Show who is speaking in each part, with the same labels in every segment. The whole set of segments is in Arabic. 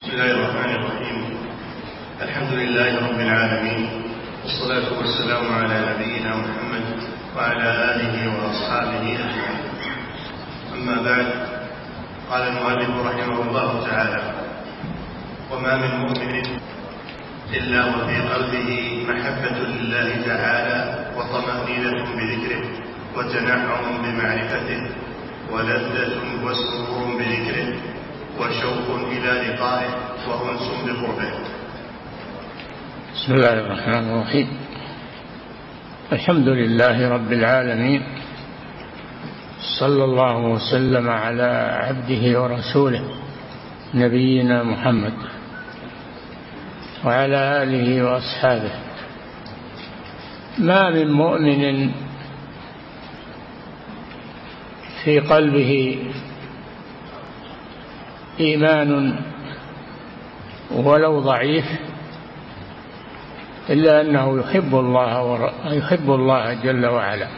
Speaker 1: بسم الله الرحمن الرحيم. الحمد لله رب العالمين والصلاة والسلام على نبينا محمد وعلى آله وأصحابه أجمعين. أما بعد قال المؤلف رحمه الله تعالى وما من مؤمن إلا وفي قلبه محبة لله تعالى وطمأنينة بذكره وتنعم بمعرفته ولذة وسرور بذكره وشوق إلى لقائه وأنس بقربه.
Speaker 2: بسم الله الرحمن الرحيم. الحمد لله رب العالمين. صلى الله وسلم على عبده ورسوله نبينا محمد وعلى آله وأصحابه. ما من مؤمن في قلبه إيمان ولو ضعيف إلا أنه يحب الله يحب الله جل وعلا.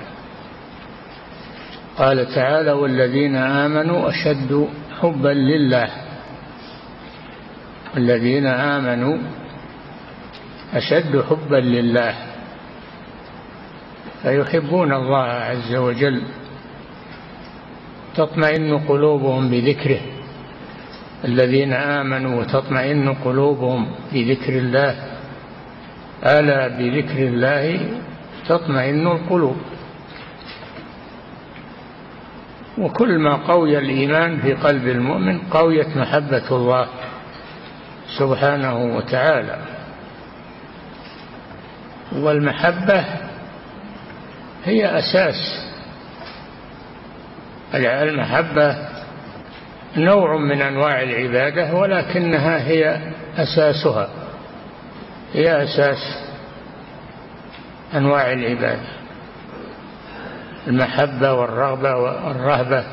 Speaker 2: قال تعالى والذين آمنوا أشد حبا لله. الذين آمنوا أشد حبا لله. فيحبون الله عز وجل. تطمئن قلوبهم بذكره. الذين آمنوا وتطمئن قلوبهم بذكر الله. ألا بذكر الله تطمئن القلوب. وكل ما قوي الإيمان في قلب المؤمن قويت محبة الله سبحانه وتعالى. والمحبة هي أساس. المحبة نوع من أنواع العبادة ولكنها هي أساسها. هي أساس أنواع العبادة. المحبة والرغبة والرهبة.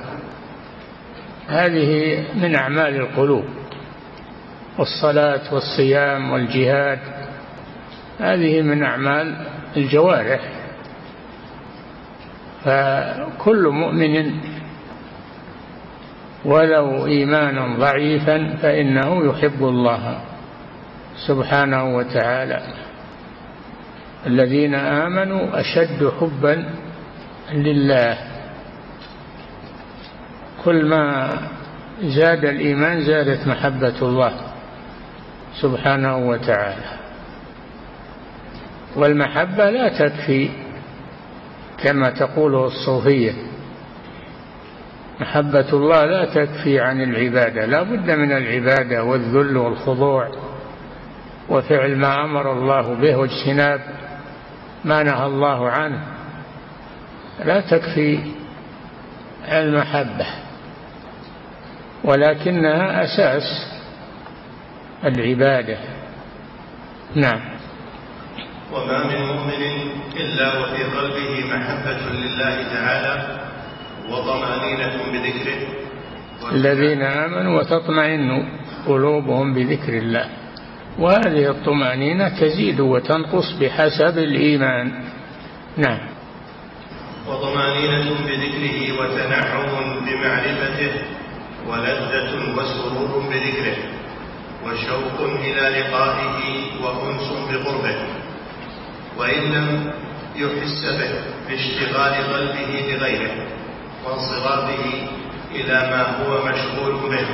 Speaker 2: هذه من أعمال القلوب. والصلاة والصيام والجهاد. هذه من أعمال الجوارح. فكل مؤمن ولو إيمانا ضعيفا فإنه يحب الله سبحانه وتعالى. الذين آمنوا أشد حبا لله. كل ما زاد الإيمان زادت محبة الله سبحانه وتعالى. والمحبة لا تكفي كما تقوله الصوفية. محبة الله لا تكفي عن العبادة لا بد من العبادة والذل والخضوع. وفعل ما أمر الله به واجتناب ما نهى الله عنه. لا تكفي المحبة ولكنها أساس العبادة. نعم.
Speaker 1: وما من مؤمن إلا وفي قلبه محبة لله تعالى وطمأنينة بذكره.
Speaker 2: الذين آمنوا وتطمئن قلوبهم بذكر الله. وهذه الطمأنينة تزيد وتنقص بحسب الإيمان. نعم.
Speaker 1: وطمأنينة بذكره وتنعم بمعرفته ولذة وسرور بذكره وشوق إلى لقائه وأنس بقربه. وإن لم يحس به باشتغال قلبه بغيره وانصرافه إلى ما هو مشغول به.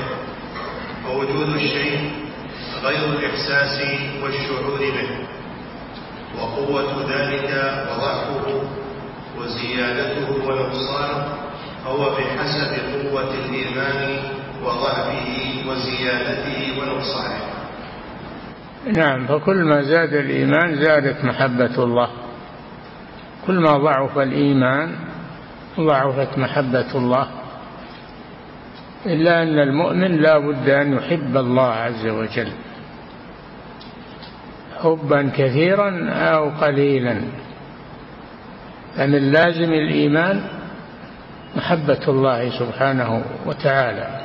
Speaker 1: ووجود الشيء غير الإحساس والشعور به. وقوة ذلك وضعفه وزيادته ونقصانه هو بحسب قوة الإيمان وضعفه وزيادته ونقصانه.
Speaker 2: نعم فكل ما زاد الإيمان زادت محبة الله. كل ما ضعف الإيمان ضعفت محبة الله. إلا أن المؤمن لا بد أن يحب الله عز وجل. حبا كثيرا أو قليلا. فمن لازم الإيمان؟ محبة الله سبحانه وتعالى.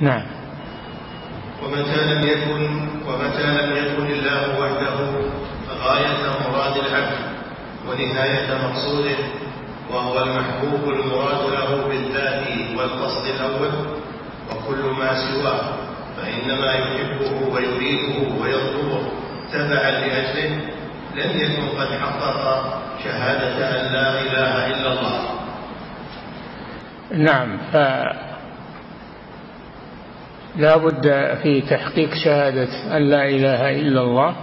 Speaker 2: نعم.
Speaker 1: ومتى لم يكن ومتى لم يكن الله وحده غاية مراد العبد ونهاية مقصوده؟ وهو المحبوب المراد له بالذات والقصد الأول وكل ما سواه فإنما يحبه ويريده ويطلبه تبعا لأجله لم يكن قد حقق شهادة أن لا إله إلا الله.
Speaker 2: نعم ف لا بد في تحقيق شهادة أن لا إله إلا الله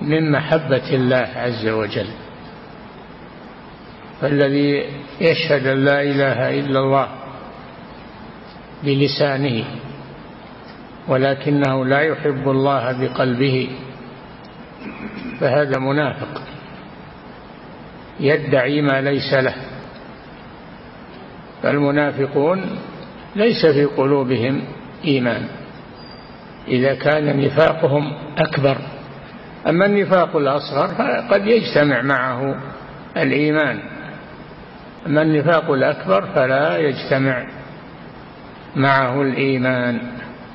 Speaker 2: من محبة الله عز وجل. فالذي يشهد أن لا إله إلا الله بلسانه ولكنه لا يحب الله بقلبه فهذا منافق. يدعي ما ليس له. فالمنافقون ليس في قلوبهم إيمان. إذا كان نفاقهم أكبر. أما النفاق الأصغر فقد يجتمع معه الإيمان. أما النفاق الأكبر فلا يجتمع معه الإيمان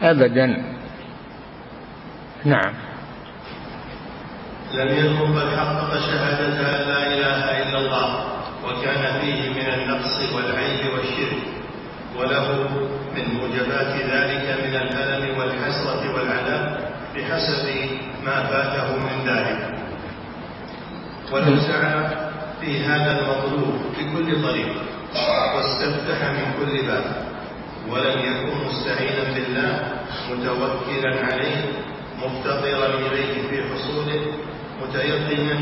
Speaker 2: أبدا. نعم.
Speaker 1: لم يكن قد حقق شهادة أن لا إله إلا الله وكان فيه من النقص والعيب والشرك وله من موجبات ذلك من الألم والحسرة والعذاب بحسب ما فاته من ذلك. ولو سعى في هذا المطلوب بكل طريق واستفتح من كل باب. ولم يكن مستعينا بالله متوكلا عليه مفتقرا إليه في حصوله متيقنا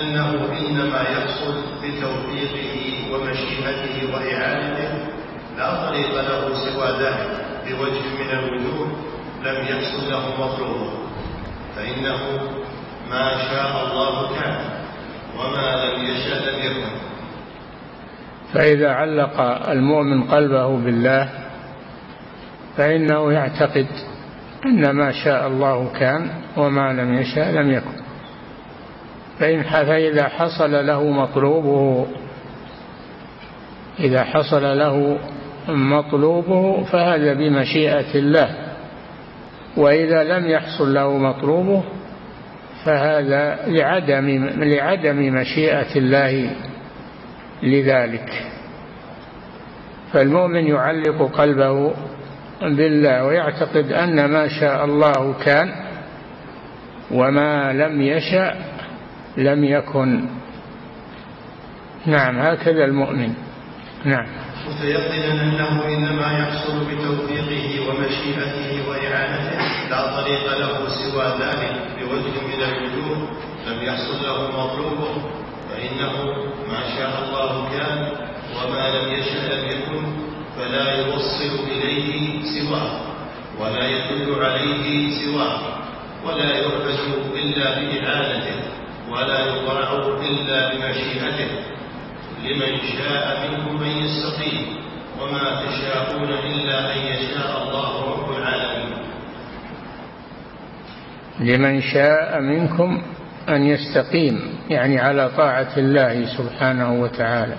Speaker 1: أنه إنما يحصل بتوفيقه ومشيئته وإعانته. لا طريق له سوى ذلك بوجه من الوجوه لم يحصل له مطلوبه فإنه ما شاء الله كان. وما لم يشاء لم يكن.
Speaker 2: فإذا علق المؤمن قلبه بالله فإنه يعتقد أن ما شاء الله كان وما لم يشاء لم يكن. فإن فإذا حصل له مطلوبه إذا حصل له مطلوبه فهذا بمشيئة الله. وإذا لم يحصل له مطلوبه فهذا لعدم لعدم مشيئة الله لذلك. فالمؤمن يعلق قلبه بالله ويعتقد أن ما شاء الله كان وما لم يشأ لم يكن. نعم هكذا المؤمن. نعم.
Speaker 1: متيقنا أنه إنما يحصل بتوفيقه ومشيئته وإعانته لا طريق له سوى ذلك. بوجه من الوجوه لم يحصل له مطلوبه فإنه ما شاء الله كان وما لم يشاء لم يكن فلا يوصل إليه سواه ولا يدل عليه سواه ولا يعبد إلا بإعانته ولا يطاع إلا بمشيئته. لمن شاء منكم أن يستقيم وما تشاءون إلا أن يشاء الله رب العالمين.
Speaker 2: لمن شاء منكم أن يستقيم يعني على طاعة الله سبحانه وتعالى.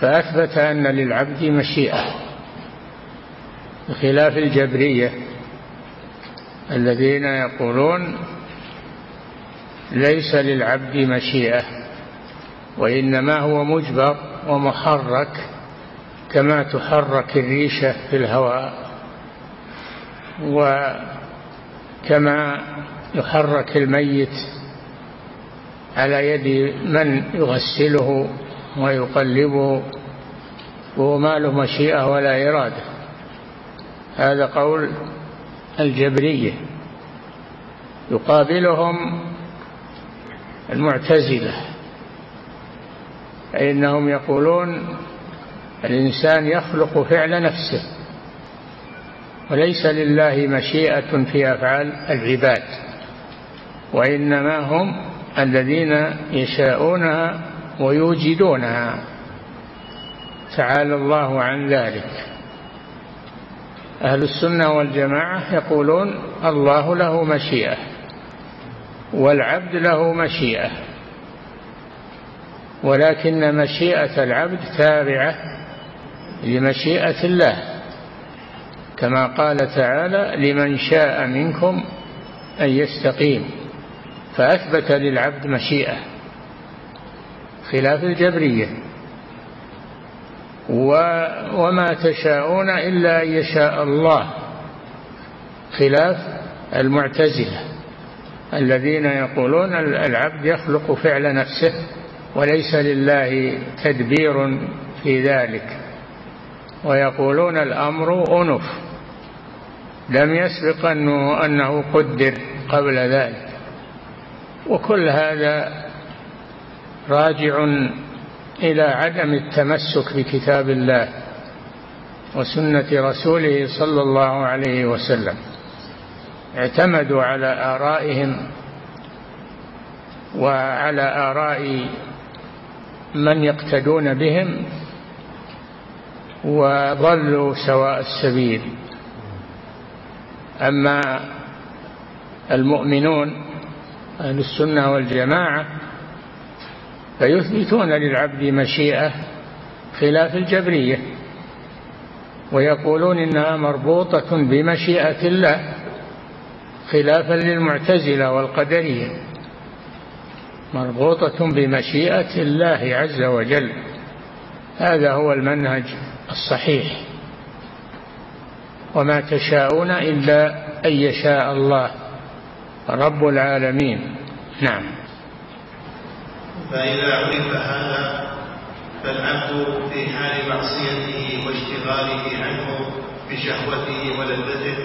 Speaker 2: فأثبت أن للعبد مشيئة. بخلاف الجبرية الذين يقولون ليس للعبد مشيئة وإنما هو مجبر ومحرك كما تحرك الريشة في الهواء. وكما يحرك الميت على يد من يغسله ويقلبه وهو ما له مشيئة ولا إرادة. هذا قول الجبرية. يقابلهم المعتزلة. فإنهم يقولون الإنسان يخلق فعل نفسه. وليس لله مشيئة في أفعال العباد وإنما هم الذين يشاءونها ويوجدونها. تعالى الله عن ذلك. أهل السنة والجماعة يقولون الله له مشيئة والعبد له مشيئة ولكن مشيئة العبد تابعة لمشيئة الله. كما قال تعالى لمن شاء منكم أن يستقيم فأثبت للعبد مشيئة. خلاف الجبرية. وما تشاءون إلا أن يشاء الله. خلاف المعتزلة. الذين يقولون العبد يخلق فعل نفسه وليس لله تدبير في ذلك. ويقولون الأمر أنف. لم يسبق أنه, أنه قدر قبل ذلك. وكل هذا راجع إلى عدم التمسك بكتاب الله وسنة رسوله صلى الله عليه وسلم. اعتمدوا على آرائهم وعلى آراء من يقتدون بهم وضلوا سواء السبيل. أما المؤمنون أهل السنة والجماعة فيثبتون للعبد مشيئة خلاف الجبرية ويقولون إنها مربوطة بمشيئة الله خلافا للمعتزلة والقدرية مربوطة بمشيئة الله عز وجل. هذا هو المنهج الصحيح. وما تشاءون إلا أن يشاء الله. رب العالمين. نعم.
Speaker 1: فإذا عرف هذا فالعبد في حال معصيته واشتغاله عنه بشهوته ولذته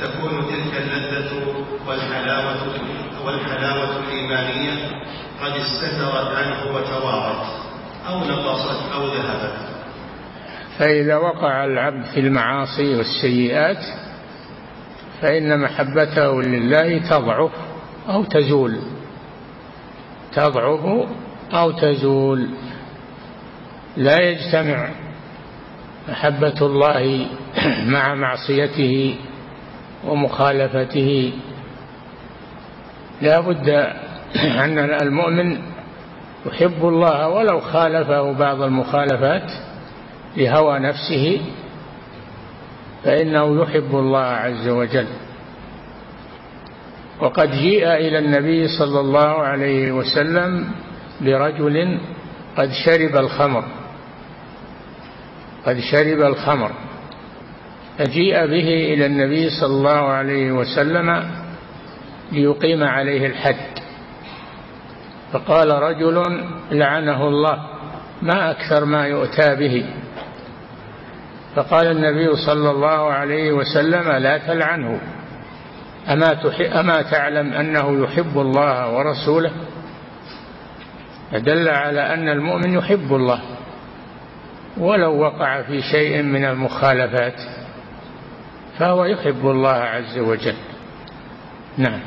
Speaker 1: تكون تلك اللذة والحلاوة والحلاوة الإيمانية قد استترت عنه وتوارت أو نقصت أو ذهبت.
Speaker 2: فإذا وقع العبد في المعاصي والسيئات فإن محبته لله تضعف أو تزول. تضعف أو تزول. لا يجتمع محبة الله مع معصيته ومخالفته. لا بد أن المؤمن يحب الله ولو خالفه بعض المخالفات لهوى نفسه فإنه يحب الله عز وجل. وقد جيء إلى النبي صلى الله عليه وسلم برجل قد شرب الخمر قد شرب الخمر. فجيء به إلى النبي صلى الله عليه وسلم ليقيم عليه الحد. فقال رجل لعنه الله ما أكثر ما يؤتى به. فقال النبي صلى الله عليه وسلم لا تلعنه. أما, أما تعلم أنه يحب الله ورسوله فدل على أن المؤمن يحب الله. ولو وقع في شيء من المخالفات فهو يحب الله عز وجل. نعم.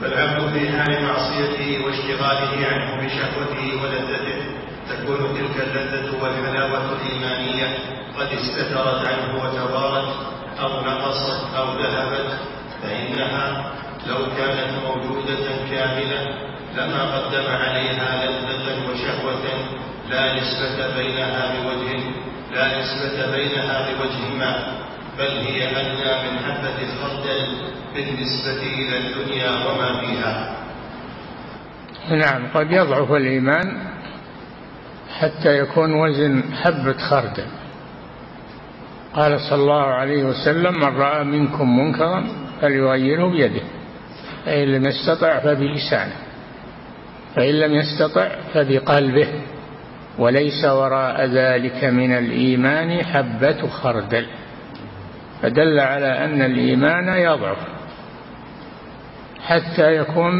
Speaker 1: فالعبد في حال معصيته واشتغاله عنه بشهوته ولذته. تكون تلك اللذة والحلاوة الإيمانية قد استترت عنه وتوارت أو نقصت أو ذهبت فإنها لو كانت موجودة كاملة لما قدم عليها لذة وشهوة لا نسبة بينها بوجه لا نسبة بينها بوجه ما بل هي أدنى من حبة الخردل بالنسبة إلى الدنيا وما فيها.
Speaker 2: نعم قد يضعف الإيمان حتى يكون وزن حبة خردل. قال صلى الله عليه وسلم من رأى منكم منكرا فليغيره بيده فإن لم يستطع فبلسانه فإن لم يستطع فبقلبه وليس وراء ذلك من الإيمان حبة خردل. فدل على أن الإيمان يضعف حتى يكون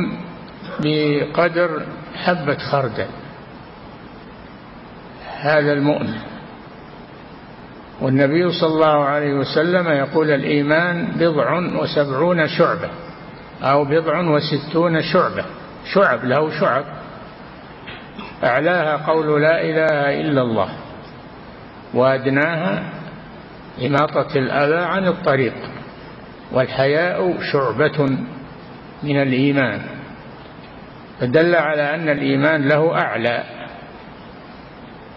Speaker 2: بقدر حبة خردل. هذا المؤمن. والنبي صلى الله عليه وسلم يقول الإيمان بضع وسبعون شعبة أو بضع وستون شعبة. شعب له شعب. أعلاها قول لا إله إلا الله. وأدناها إماطة الأذى عن الطريق. والحياء شعبة من الإيمان. فدل على أن الإيمان له أعلى.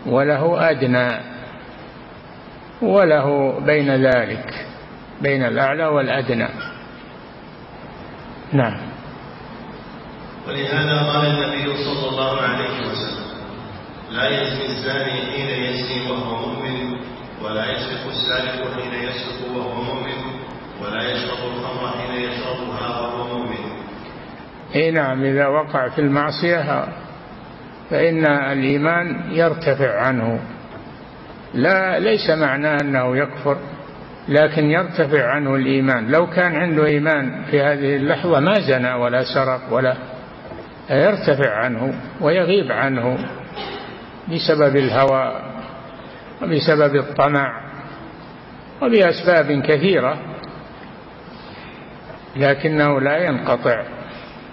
Speaker 2: وله أدنى وله بين ذلك بين الأعلى والأدنى. نعم.
Speaker 1: ولهذا قال النبي صلى الله عليه وسلم لا يزني الزاني حين يزني وهو مؤمن ولا يسرق السارق حين يسرق وهو مؤمن ولا يشرب الخمر حين يشربها وهو مؤمن.
Speaker 2: اي نعم إذا وقع في المعصية فإن الإيمان يرتفع عنه. لا ليس معناه أنه يكفر لكن يرتفع عنه الإيمان. لو كان عنده إيمان في هذه اللحظة ما زنى ولا سرق ولا يرتفع عنه ويغيب عنه بسبب الهوى وبسبب الطمع وبأسباب كثيرة لكنه لا ينقطع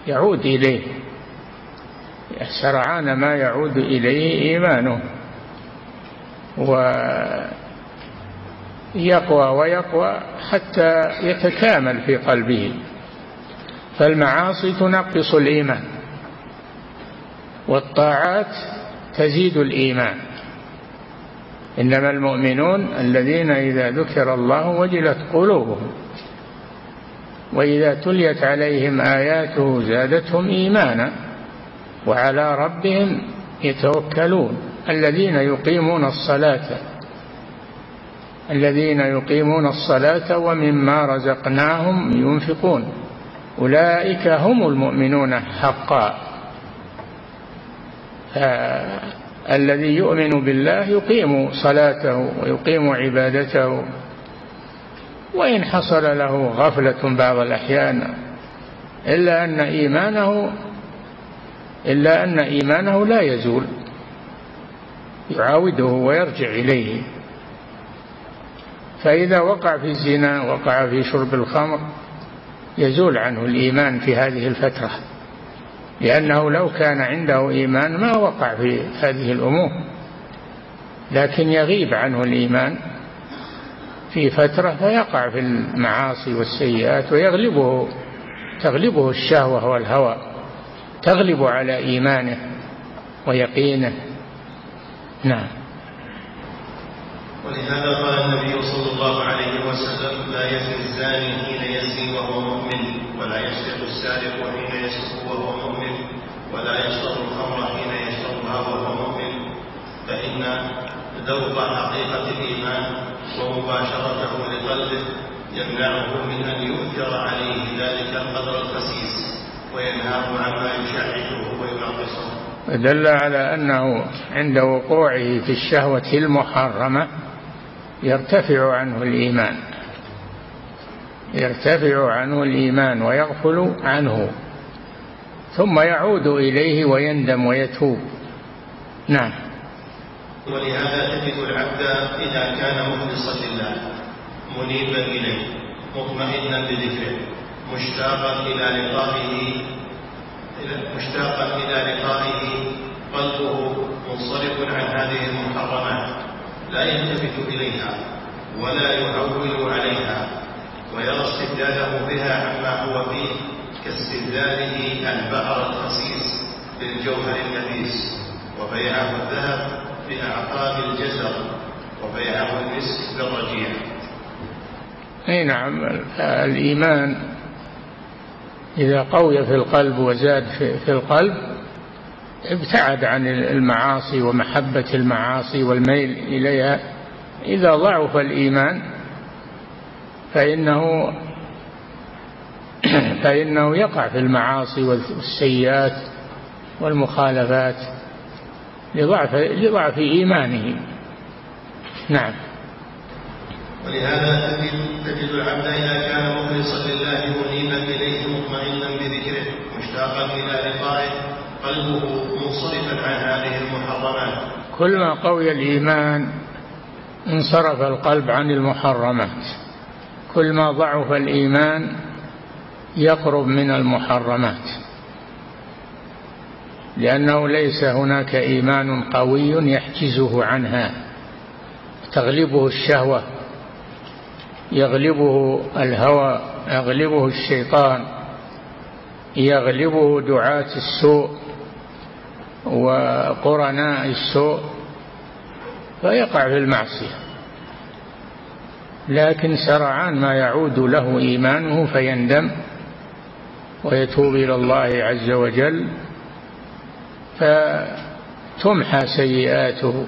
Speaker 2: يعود إليه. سرعان ما يعود إليه إيمانه. ويقوى ويقوى حتى يتكامل في قلبه. فالمعاصي تنقص الإيمان والطاعات تزيد الإيمان. إنما المؤمنون الذين إذا ذكر الله وجلت قلوبهم وإذا تليت عليهم آياته زادتهم إيمانا. وعلى ربهم يتوكلون. الذين يقيمون الصلاة الذين يقيمون الصلاة ومما رزقناهم ينفقون. أولئك هم المؤمنون حقا. الذي يؤمن بالله يقيم صلاته ويقيم عبادته. وإن حصل له غفلة بعض الأحيان إلا أن إيمانه إلا أن إيمانه لا يزول. يعاوده ويرجع إليه. فإذا وقع في الزنا وقع في شرب الخمر يزول عنه الإيمان في هذه الفترة. لأنه لو كان عنده إيمان ما وقع في هذه الأمور. لكن يغيب عنه الإيمان في فترة فيقع في المعاصي والسيئات ويغلبه تغلبه الشهوة والهوى. تغلب على إيمانه ويقينه. نعم.
Speaker 1: ولهذا قال النبي صلى الله عليه وسلم لا يزني الزاني حين يزني وهو مؤمن ولا يسرق السارق حين يسرق وهو مؤمن ولا يشرب الخمر حين يشربها وهو مؤمن. فإن ذوق حقيقة الإيمان ومباشرته لقلبه يمنعه من أن يؤثر عليه ذلك القدر الخسيس. وينهاه عما يشاحته ويناقصه
Speaker 2: دل على أنه عند وقوعه في الشهوة المحرمة يرتفع عنه الإيمان. يرتفع عنه الإيمان ويغفل عنه. ثم يعود إليه ويندم ويتوب. نعم.
Speaker 1: ولهذا تجد العبد إذا كان مخلصا لله منيبا إليه مطمئنا بذكره. مشتاقا إلى لقائه مشتاقا إلى لقائه. قلبه منصرف عن هذه المحرمات لا يلتفت إليها ولا يهول عليها ويرى استبداله بها عما هو فيه كاستبداله البحر الخسيس بالجوهر النفيس. وبيعه الذهب بأعقاب الجسر وبيعه المسك بالرجيع
Speaker 2: أي نعم الإيمان إذا قوي في القلب وزاد في القلب ابتعد عن المعاصي ومحبة المعاصي والميل إليها. إذا ضعف الإيمان فإنه فإنه يقع في المعاصي والسيئات والمخالفات لضعف لضعف إيمانه. نعم.
Speaker 1: ولهذا تجد العبد إذا كان مخلصا لله منيبا إليه مطمئنا بذكره مشتاقا إلى لقائه قلبه منصرفا عن هذه المحرمات.
Speaker 2: كل ما قوي الإيمان انصرف القلب عن المحرمات. كل ما ضعف الإيمان يقرب من المحرمات. لأنه ليس هناك إيمان قوي يحجزه عنها. تغلبه الشهوة. يغلبه الهوى يغلبه الشيطان يغلبه دعاة السوء وقرناء السوء فيقع في المعصية. لكن سرعان ما يعود له إيمانه فيندم ويتوب إلى الله عز وجل فتمحى سيئاته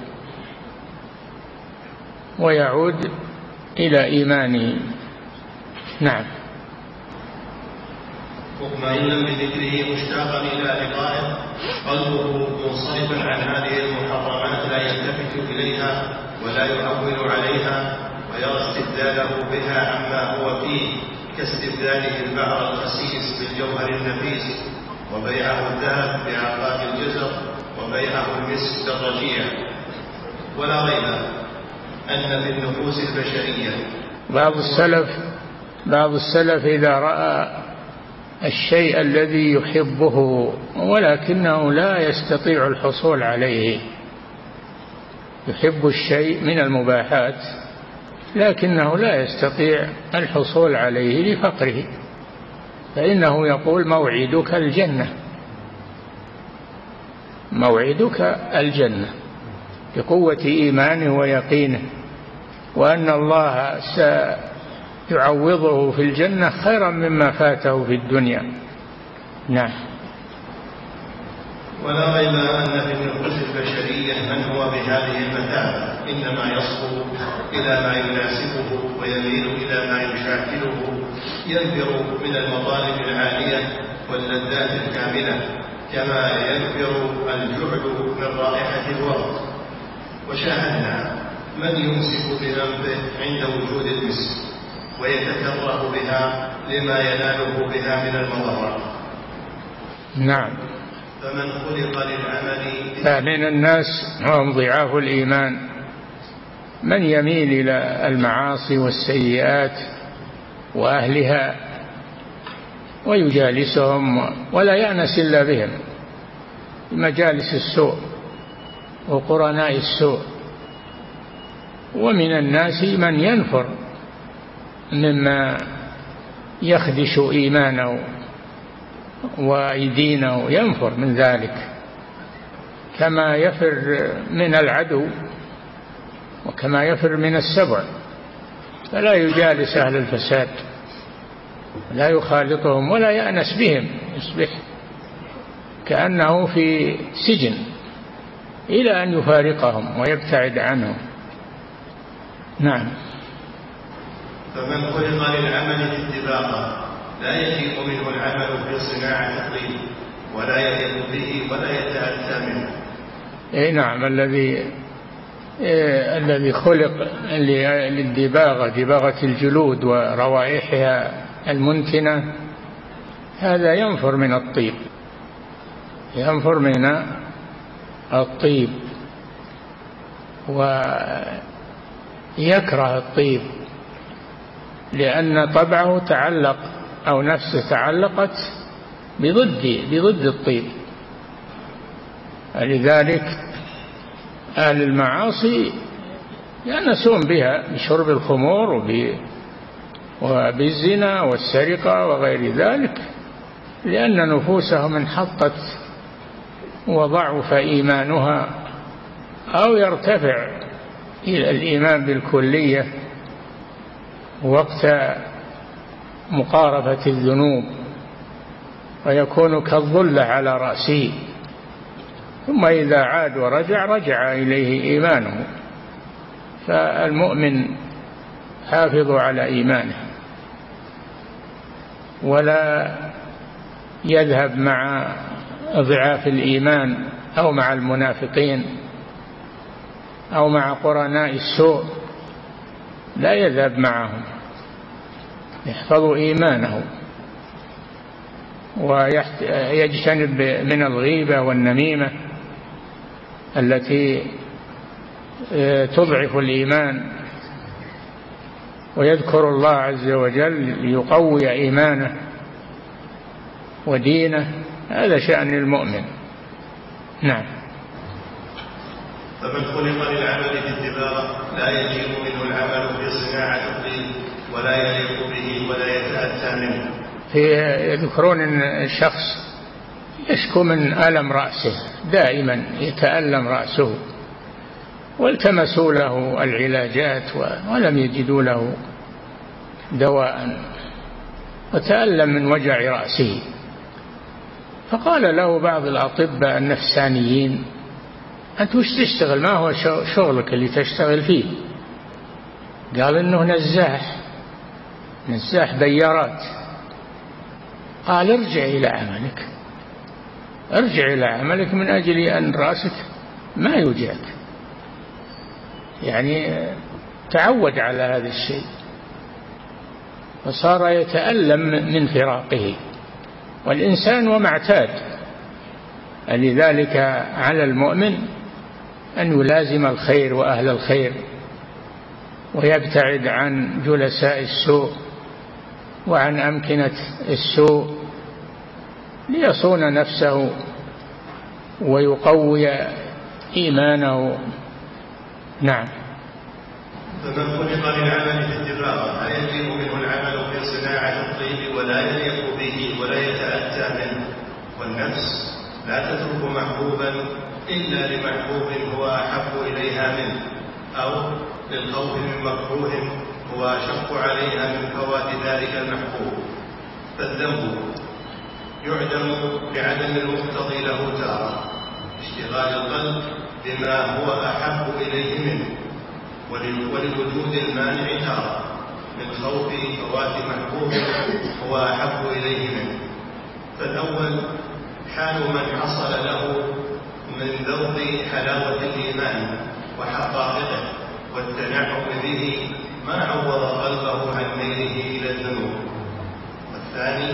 Speaker 2: ويعود إلى إيمانه نعم.
Speaker 1: مطمئنا بذكره مشتاقا إلى لقائه. قلبه منصرفا عن هذه المحرمات لا يلتفت إليها ولا يعول عليها ويرى استبداله بها عما هو فيه كاستبداله البحر الخسيس بالجوهر النفيس وبيعه الذهب بعقاد الجزر وبيعه المسك بالرجيع ولا ريب أن في النفوس البشرية.
Speaker 2: بعض السلف بعض السلف إذا رأى الشيء الذي يحبه ولكنه لا يستطيع الحصول عليه يحب الشيء من المباحات لكنه لا يستطيع الحصول عليه لفقره فإنه يقول موعدك الجنة. موعدك الجنة. بقوة إيمانه ويقينه وأن الله سيعوضه في الجنة خيرا مما فاته في الدنيا. نعم.
Speaker 1: ولا ريب أن في النفوس البشرية من هو بهذه المثابة إنما يصبو إلى ما يناسبه ويميل إلى ما يشاكله ينفر من المطالب العالية واللذات الكاملة كما ينفر الجعد من رائحة الورد. وشاهدنا من يمسك بذنبه عند وجود المسك ويتكره بها لما يناله بها من المضرة.
Speaker 2: نعم.
Speaker 1: فمن خلق للعمل
Speaker 2: فمن الناس هم ضعاف الإيمان. من يميل إلى المعاصي والسيئات وأهلها ويجالسهم ولا يأنس إلا بهم مجالس السوء. وقرناء السوء. ومن الناس من ينفر مما يخدش إيمانه ويدينه ينفر من ذلك. كما يفر من العدو وكما يفر من السبع. فلا يجالس أهل الفساد لا يخالطهم ولا يأنس بهم يصبح كأنه في سجن. إلى أن يفارقهم ويبتعد عنهم. نعم.
Speaker 1: فمن خلق للعمل اتباقا لا يجيء منه العمل في صناعة الطين ولا يليق به ولا يتأتى منه.
Speaker 2: إي نعم الذي إيه الذي خلق للدباغة دباغة الجلود وروائحها المنتنة هذا ينفر من الطيب ينفر من الطيب ويكره الطيب لأن طبعه تعلق أو نفسه تعلقت بضد بضد الطيب. لذلك أهل المعاصي يأنسون بها بشرب الخمور وبالزنا والسرقة وغير ذلك لأن نفوسهم انحطت وضعف إيمانها أو يرتفع إلى الإيمان بالكلية وقت مقاربة الذنوب ويكون كالظل على رأسه. ثم إذا عاد ورجع رجع إليه إيمانه. فالمؤمن حافظ على إيمانه ولا يذهب مع ضعاف الإيمان أو مع المنافقين أو مع قرناء السوء لا يذهب معهم. يحفظ إيمانه ويجتنب من الغيبة والنميمة التي آه، تضعف الإيمان. ويذكر الله عز وجل ليقوي إيمانه ودينه هذا شأن المؤمن. نعم.
Speaker 1: فمن خلق للعمل في الدباغة لا يجيء منه العمل في صناعة الطين ولا يليق به ولا يتأتى منه.
Speaker 2: في يذكرون إن الشخص يشكو من ألم رأسه دائما يتألم رأسه. والتمسوا له العلاجات ولم يجدوا له دواء وتألم من وجع رأسه. فقال له بعض الأطباء النفسانيين أنت وش تشتغل؟ ما هو شغلك اللي تشتغل فيه؟ قال إنه نزاح نزاح بيارات. قال ارجع إلى عملك ارجع إلى عملك من أجل أن رأسك ما يوجعك. يعني تعود على هذا الشيء فصار يتألم من فراقه. والإنسان وما اعتاد لذلك على المؤمن أن يلازم الخير وأهل الخير ويبتعد عن جلساء السوء وعن أمكنة السوء ليصون نفسه ويقوي إيمانه. نعم.
Speaker 1: فمن خلق للعمل في الدماغ لا يجب منه العمل في صناعة الطيب ولا يليق به ولا يتأتى منه؟ والنفس لا تترك محبوبا إلا لمحبوب هو أحب إليها منه أو للخوف من مكروه هو أشق عليها من فوات ذلك المحبوب. فالذنب يعدم بعدم المقتضي له تارة اشتغال القلب بما هو أحب إليه منه. وللوجود المانع تارة. من خوف فوات محبوب هو أحب إليه منه. فالأول حال من حصل له من ذوق حلاوة الإيمان وحقائقه والتنعم به ما عوض قلبه عن ميله إلى الذنوب. والثاني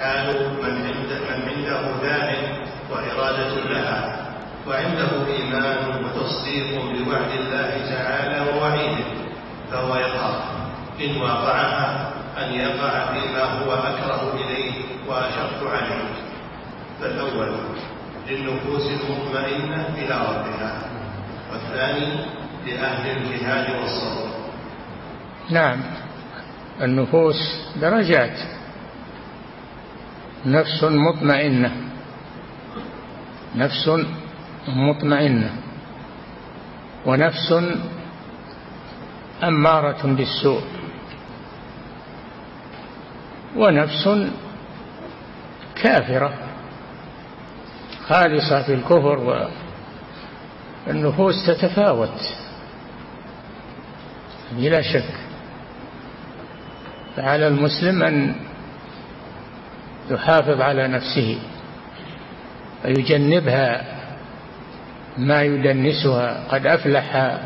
Speaker 1: حال من عنده, داع وإرادة لها. وعنده إيمان وتصديق بوعد الله تعالى ووعيده فهو يخاف إن وقعها أن يقع فيما هو أكره إليه وأشق عليه. فالأول للنفوس المطمئنة إلى ربها. والثاني لأهل الجهاد والصبر.
Speaker 2: نعم. النفوس درجات. نفس مطمئنة. نفس مطمئنة ونفس أمارة بالسوء ونفس كافرة خالصة في الكفر والنفوس تتفاوت بلا شك فعلى المسلم أن يحافظ على نفسه ويجنبها ما يدنسها قد أفلح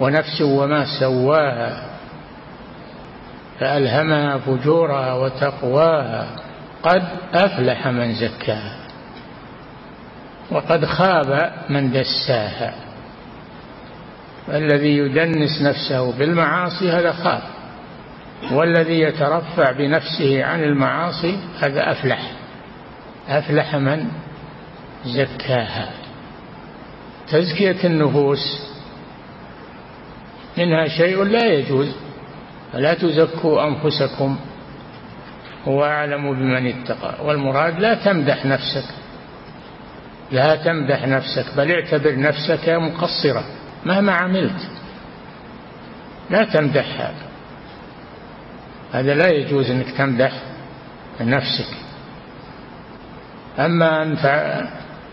Speaker 2: ونفس وما سواها فألهمها فجورها وتقواها قد أفلح من زكاها وقد خاب من دساها. الذي يدنس نفسه بالمعاصي هذا خاب والذي يترفع بنفسه عن المعاصي هذا أفلح. أفلح من زكاها. تزكية النفوس منها شيء لا يجوز فلا تزكوا أنفسكم هو أعلم بمن اتقى والمراد لا تمدح نفسك لا تمدح نفسك بل اعتبر نفسك مقصرة مهما عملت لا تمدحها هذا لا يجوز إنك تمدح نفسك. أما أن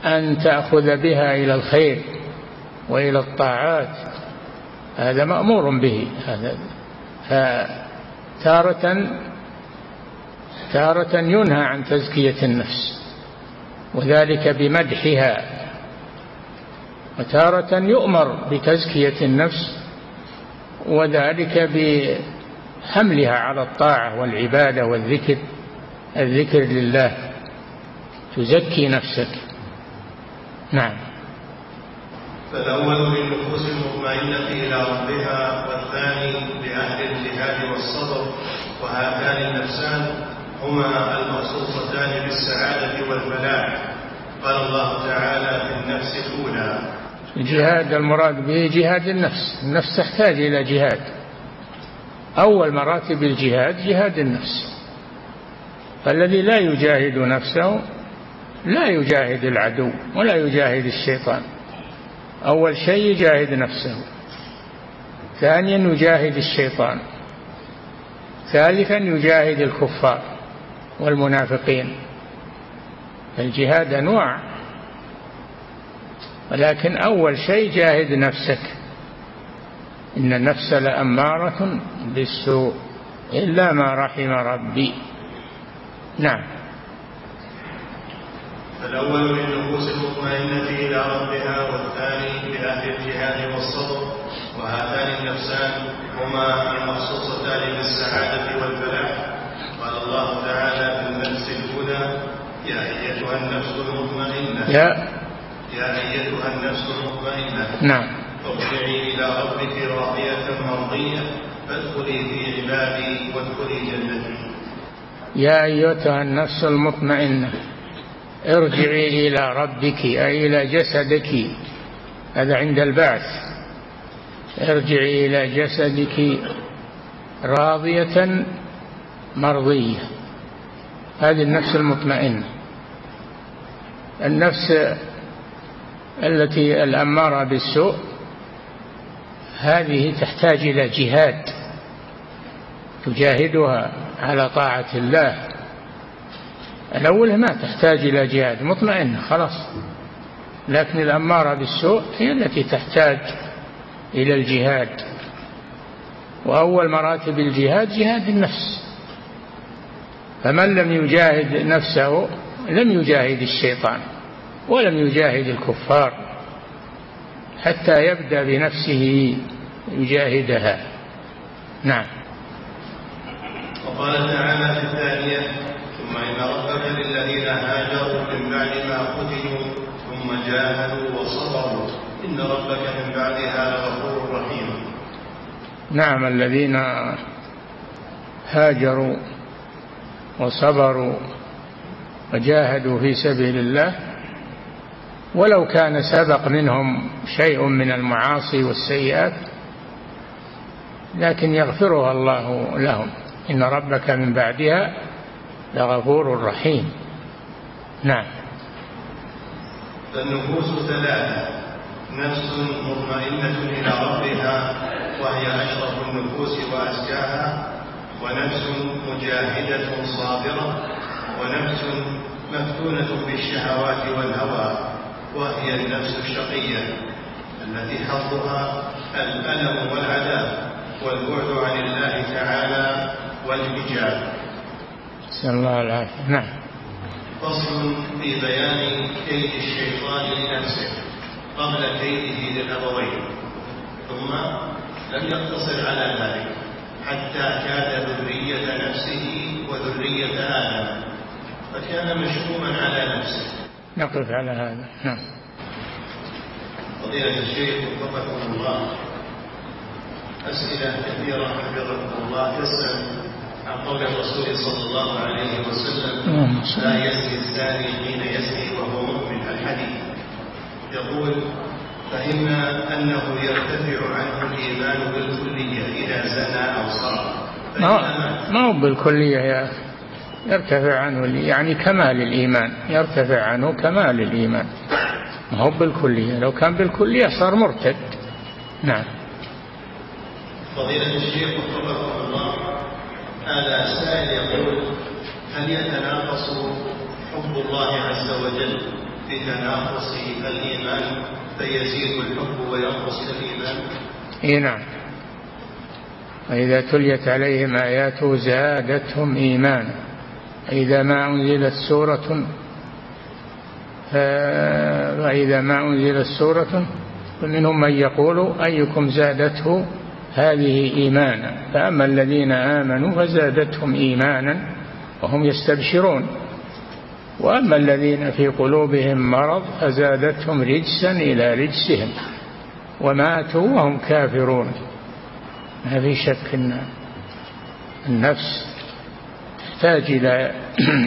Speaker 2: أن تأخذ بها إلى الخير وإلى الطاعات. هذا مأمور به. هذا فتارة تارة ينهى عن تزكية النفس وذلك بمدحها. وتارة يؤمر بتزكية النفس وذلك بحملها على الطاعة والعبادة والذكر الذكر لله. تزكي نفسك. نعم.
Speaker 1: فالأول للنفوس المطمئنة إلى ربها والثاني لأهل الجهاد والصبر وهاتان النفسان هما المخصوصتان بالسعادة والفلاح قال الله تعالى في النفس الأولى.
Speaker 2: الجهاد المراد به جهاد النفس. النفس تحتاج إلى جهاد. أول مراتب الجهاد جهاد النفس. فالذي لا يجاهد نفسه لا يجاهد العدو ولا يجاهد الشيطان. أول شيء يجاهد نفسه ثانيا يجاهد الشيطان ثالثا يجاهد الكفار والمنافقين. الجهاد أنواع ولكن أول شيء جاهد نفسك. إن النفس لأمارة بالسوء إلا ما رحم ربي. نعم.
Speaker 1: فالأول للنفوس المطمئنة إلى ربها والثاني لأهل الجهاد والصبر وهاتان النفسان هما المخصوصتان بالسعادة والفلاح قال الله تعالى في النفس الهدى يا أيتها النفس المطمئنة.
Speaker 2: يا
Speaker 1: يا أيتها النفس المطمئنة.
Speaker 2: نعم.
Speaker 1: ارجعي إلى ربك راضية مرضية فادخلي في عبادي وادخلي جنتي.
Speaker 2: يا أيتها النفس المطمئنة. ارجعي إلى ربك أي إلى جسدك. هذا عند البعث. ارجعي إلى جسدك راضية مرضية. هذه النفس المطمئنة. النفس التي الأمارة بالسوء هذه تحتاج إلى جهاد تجاهدها على طاعة الله. الأول ما تحتاج إلى جهاد مطمئنة خلاص. لكن الأمارة بالسوء هي التي تحتاج إلى الجهاد. وأول مراتب الجهاد جهاد النفس. فمن لم يجاهد نفسه لم يجاهد الشيطان ولم يجاهد الكفار حتى يبدأ بنفسه يجاهدها. نعم.
Speaker 1: وقال تعالى في ان ربك للذين هاجروا من بعد ما قتلوا ثم جاهدوا وصبروا. إن ربك من بعدها لغفور رحيم.
Speaker 2: نعم الذين هاجروا وصبروا وجاهدوا في سبيل الله ولو كان سبق منهم شيء من المعاصي والسيئات لكن يغفرها الله لهم. إن ربك من بعدها لغفور رحيم. نعم.
Speaker 1: فالنفوس ثلاثة نفس مطمئنة إلى ربها وهي أشرف النفوس وأزكاها. ونفس مجاهدة صابرة. ونفس مفتونة بالشهوات والهوى. وهي النفس الشقية التي حظها الألم والعذاب والبعد عن الله تعالى والحجاب.
Speaker 2: نسأل الله العافية. نعم.
Speaker 1: فصل في بيان كيد الشيطان لنفسه قبل كيده للأبوين. ثم لم يقتصر على ذلك حتى كاد ذرية نفسه وذرية آدم. فكان مشؤوما على نفسه.
Speaker 2: نقف على هذا. نعم.
Speaker 1: فضيلة الشيخ وفقكم الله. أسئلة كثيرة حفظكم الله. تسأل عن قول الرسول صلى الله عليه وسلم لا يزني الزاني حين يزني وهو مؤمن الحديث. يقول فهمنا أنه يرتفع عنه الإيمان بالكلية إذا زنى أو سرق
Speaker 2: ما هو- بالكلية يا أخي؟ يرتفع عنه يعني كمال الإيمان. يرتفع عنه كمال الإيمان. ما هو بالكلية. لو كان بالكلية صار مرتد. نعم.
Speaker 1: فضيلة الشيخ وفقكم هذا سائل يقول هل يتناقص حب الله عز وجل بتناقص الإيمان فيزيد الحب وينقص الإيمان؟
Speaker 2: إي نعم وإذا تليت عليهم آياته زادتهم إيمانا إذا ما أنزلت سورة فإذا ما أنزلت سورة فمنهم من يقول أيكم زادته هذه إيمانا. فأما الذين آمنوا فزادتهم إيمانا وهم يستبشرون. وأما الذين في قلوبهم مرض فزادتهم رجسا إلى رجسهم. وماتوا وهم كافرون. ما في شك إن النفس تحتاج إلى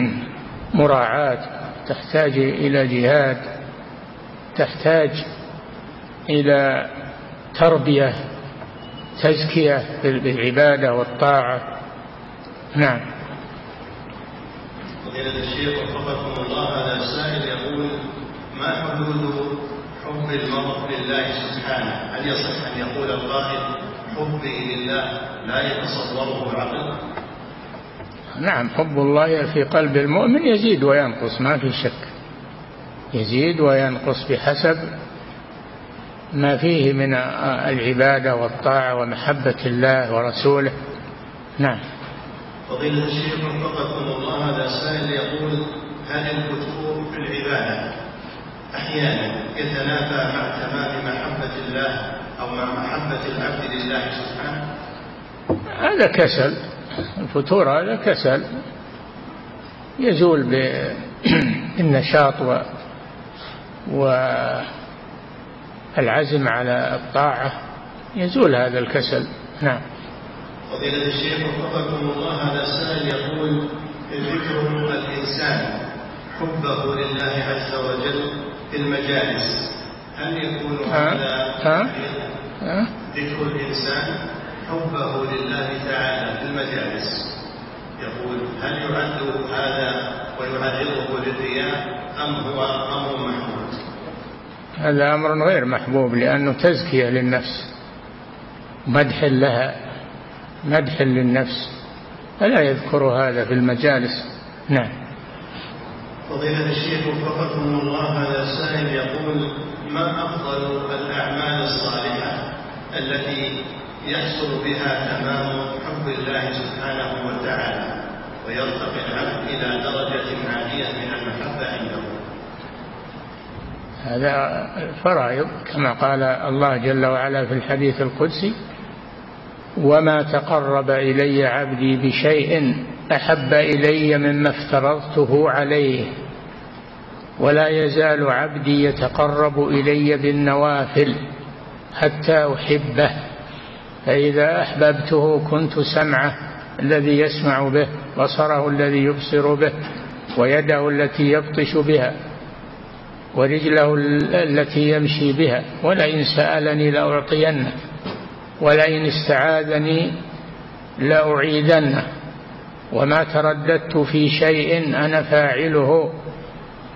Speaker 2: مراعاة تحتاج إلى جهاد تحتاج إلى تربية. تزكية بالعباده والطاعة نعم
Speaker 1: فضيلة الشيخ وفقكم الله هذا سائل يقول ما حدود حب المرء لله سبحانه؟ هل يصح أن يقول القائل حبي لله لا يتصوره عقل؟
Speaker 2: نعم حب الله في قلب المؤمن يزيد وينقص ما في شك يزيد وينقص بحسب ما فيه من العبادة والطاعة ومحبة الله ورسوله. نعم.
Speaker 1: فضيلة الشيخ وفقكم الله هذا سائل يقول هل الفتور في العبادة أحيانا يتنافى مع تمام محبة الله أو مع محبة العبد لله سبحانه؟
Speaker 2: هذا كسل. الفتور هذا كسل. يزول بالنشاط و والعزم على الطاعة. يزول هذا الكسل. نعم.
Speaker 1: فضيلة الشيخ وفقكم الله هذا السائل يقول ذكر الإنسان حبه لله عز وجل في المجالس. هل يكون هذا ذكر الإنسان حبه لله تعالى في المجالس؟ يقول هل يعد هذا ويعرضه للرياء أم هو أمر محمود
Speaker 2: هذا أمر غير محبوب لأنه تزكية للنفس. مدح لها مدح للنفس. فلا يذكر هذا في المجالس؟ نعم.
Speaker 1: فضيلة الشيخ وفقكم الله هذا السائل يقول ما أفضل الأعمال الصالحة التي يحصل بها تمام حب الله سبحانه وتعالى ويرتقي العبد إلى درجة عالية من المحبة عنده؟
Speaker 2: هذا فرائض كما قال الله جل وعلا في الحديث القدسي وما تقرب إلي عبدي بشيء أحب إلي مما افترضته عليه ولا يزال عبدي يتقرب إلي بالنوافل حتى أحبه فإذا أحببته كنت سمعه الذي يسمع به بصره الذي يبصر به ويده التي يبطش بها ورجله التي يمشي بها ولئن سألني لأعطينه ولئن استعاذني لأعيدنه وما ترددت في شيء أنا فاعله.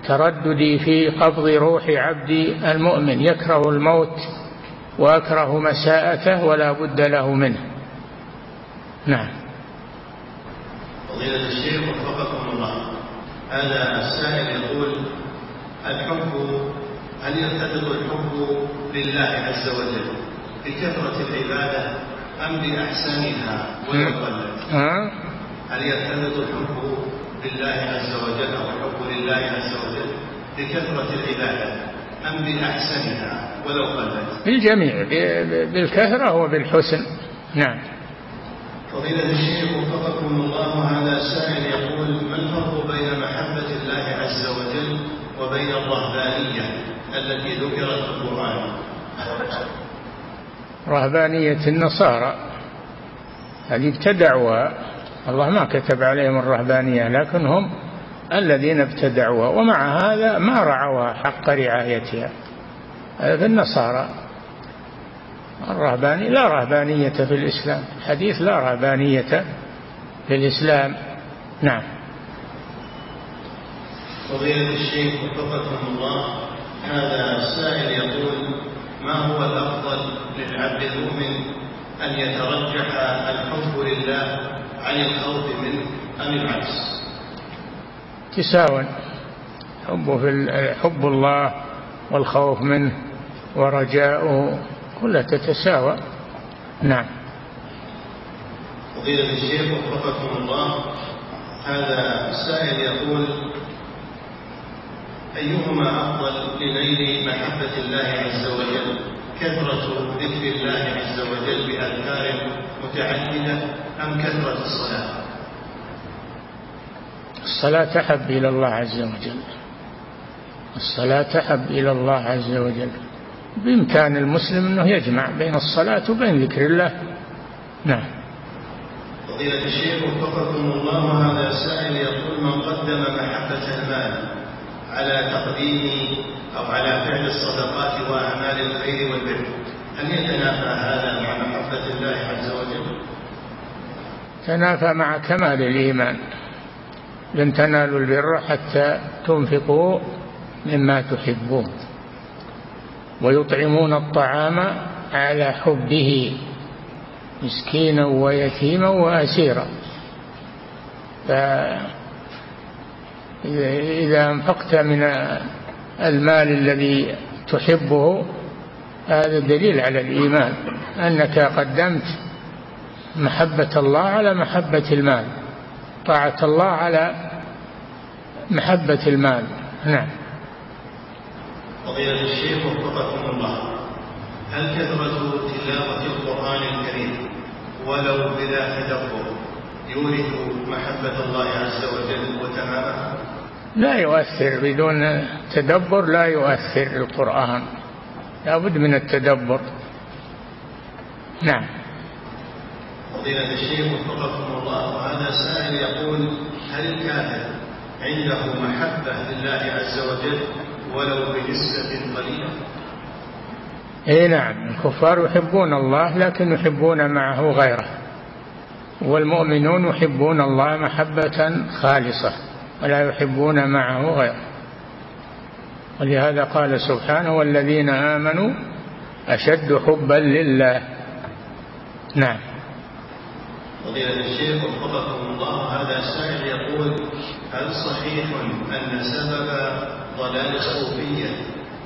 Speaker 2: ترددي في قبض روح عبدي المؤمن. يكره الموت وأكره مساءته ولا بد له منه. نعم.
Speaker 1: فضيلة الشيخ وفقكم الله. هذا السائل يقول الحب هل يرتبط الحب لله عز وجل بكثرة العبادة أم بأحسنها ولو قلت؟ هل يرتبط الحب بالله عز وجل أو الحب لله عز وجل بكثرة العبادة أم بأحسنها ولو قلت؟
Speaker 2: بالجميع بالكثرة وبالحسن نعم
Speaker 1: فضيلة الشيخ وفقكم الله هذا سائل يقول ما الفرق بين محبة الله عز وجل وبين الرهبانية التي ذكرت في القرآن.
Speaker 2: رهبانية النصارى. هذه ابتدعوها الله ما كتب عليهم الرهبانية لكن هم الذين ابتدعوها ومع هذا ما رعوها حق رعايتها. هذا في النصارى. الرهباني لا رهبانية في الإسلام. الحديث لا رهبانية في الإسلام. نعم.
Speaker 1: فضيلة الشيخ وفقكم الله هذا السائل يقول ما هو الأفضل للعبد المؤمن أن يترجح الحب لله عن الخوف منه أم العكس؟
Speaker 2: تساوى. حب في حب الله والخوف منه ورجاؤه كلها تتساوى. نعم.
Speaker 1: فضيلة الشيخ وفقكم الله هذا السائل يقول أيهما أفضل لنيل محبة الله عز وجل كثرة ذكر الله عز وجل بأذكار متعددة أم كثرة الصلاة؟
Speaker 2: الصلاة أحب إلى الله عز وجل. الصلاة أحب إلى الله عز وجل. بإمكان المسلم أنه يجمع بين الصلاة وبين ذكر الله. نعم.
Speaker 1: فضيلة الشيخ وفقكم الله هذا سائل يقول من قدم محبة المال على تقديم أو على فعل الصدقات وأعمال الخير والبر. هل يتنافى هذا مع محبة الله عز وجل؟
Speaker 2: تنافى مع كمال الإيمان. لن تنالوا البر حتى تنفقوا مما تحبون. ويطعمون الطعام على حبه مسكينا ويتيما وأسيرا. فإذا أنفقت من المال الذي تحبه هذا دليل على الإيمان. أنك قدمت محبة الله على محبة المال. طاعة الله على محبة المال. نعم.
Speaker 1: فضيلة الشيخ وفقكم الله. هل كثرة تلاوة القرآن الكريم ولو بلا تدبر يورث محبة الله عز وجل وتمامها؟
Speaker 2: لا يؤثر بدون تدبر لا يؤثر القرآن. لا بد من التدبر. نعم.
Speaker 1: فضيلة الشيخ وفقكم الله وهذا سائل يقول هل الكافر عنده محبة لله عز وجل ولو بنسبة قليلة؟
Speaker 2: إي نعم الكفار يحبون الله لكن يحبون معه غيره. والمؤمنون يحبون الله محبة خالصة. ولا يحبون معه غيره. ولهذا قال سبحانه والذين آمنوا أشد حبا لله. نعم.
Speaker 1: فضيلة الشيخ وفقكم الله هذا سائل يقول هل صحيح أن سبب ضلال الصوفية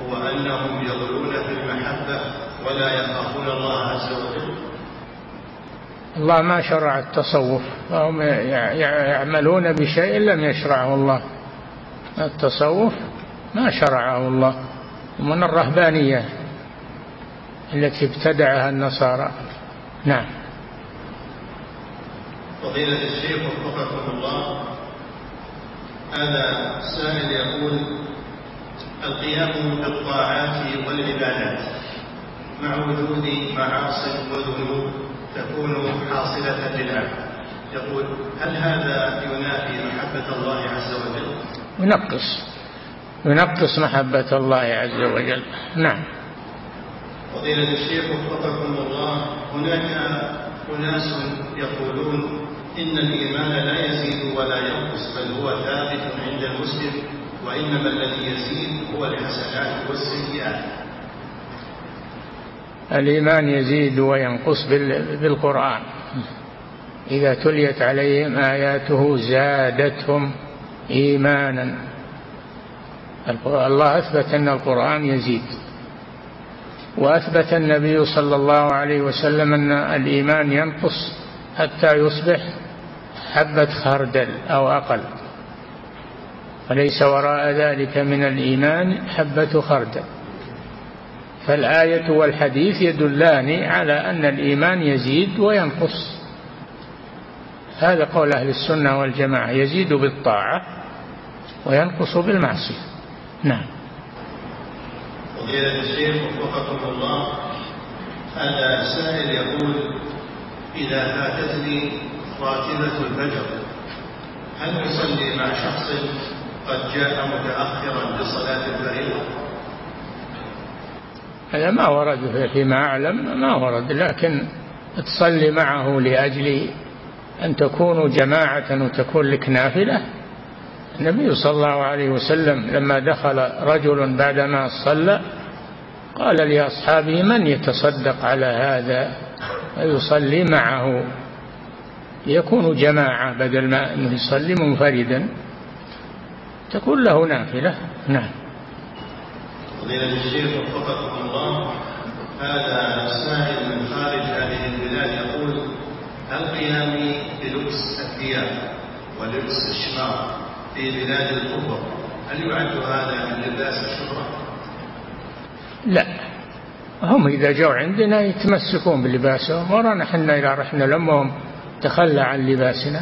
Speaker 1: هو أنهم يغلون في المحبة ولا يخافون الله عز وجل؟
Speaker 2: الله ما شرع التصوف. فهم يعملون بشيء لم يشرعه الله. التصوف ما شرعه الله. من الرهبانية التي ابتدعها النصارى. نعم.
Speaker 1: فضيلة الشيخ وفقكم الله. هذا سائل يقول القيام بالطاعات والعبادات مع وجود معاصي وذنوب تكون حاصلة للعبد. يقول هل هذا ينافي محبة الله عز وجل؟
Speaker 2: ينقص. ينقص محبة الله عز وجل. نعم.
Speaker 1: فضيلة الشيخ وفقكم الله هناك أناس يقولون إن الإيمان لا يزيد ولا ينقص بل هو ثابت عند المسلم وإنما الذي يزيد هو الحسنات والسيئات.
Speaker 2: الإيمان يزيد وينقص بالقرآن. إذا تليت عليهم آياته زادتهم إيمانا. الله أثبت أن القرآن يزيد. وأثبت النبي صلى الله عليه وسلم أن الإيمان ينقص حتى يصبح حبة خردل أو أقل. وليس وراء ذلك من الإيمان حبة خردل. فالآية والحديث يدلان على أن الإيمان يزيد وينقص. هذا قول أهل السنة والجماعة يزيد بالطاعة وينقص بالمعصية. نعم.
Speaker 1: فضيلة الشيخ وفقكم الله هذا سائل يقول إذا فاتتني راتبة الفجر هل أصلي مع شخص قد جاء متأخرا لصلاة الفريضة؟
Speaker 2: هذا ما ورد فيما أعلم ما ورد. لكن تصلي معه لأجل أن تكونوا جماعة وتكون لك نافلة. النبي صلى الله عليه وسلم لما دخل رجل بعدما صلى قال لأصحابه من يتصدق على هذا ويصلي معه؟ يكون جماعة بدل ما أنه يصلي منفردا. تكون له نافلة. نعم.
Speaker 1: فضيلة الشيخ وفقكم الله. هذا سائل من خارج هذه البلاد يقول هل قيامي بلبس الثياب ولبس الشمار في بلاد الكفر هل يعد هذا من لباس الشهرة؟
Speaker 2: لا. هم إذا جاءوا عندنا يتمسكون بلباسهم ورانا حنا إذا رحنا لهم تخلى عن لباسنا.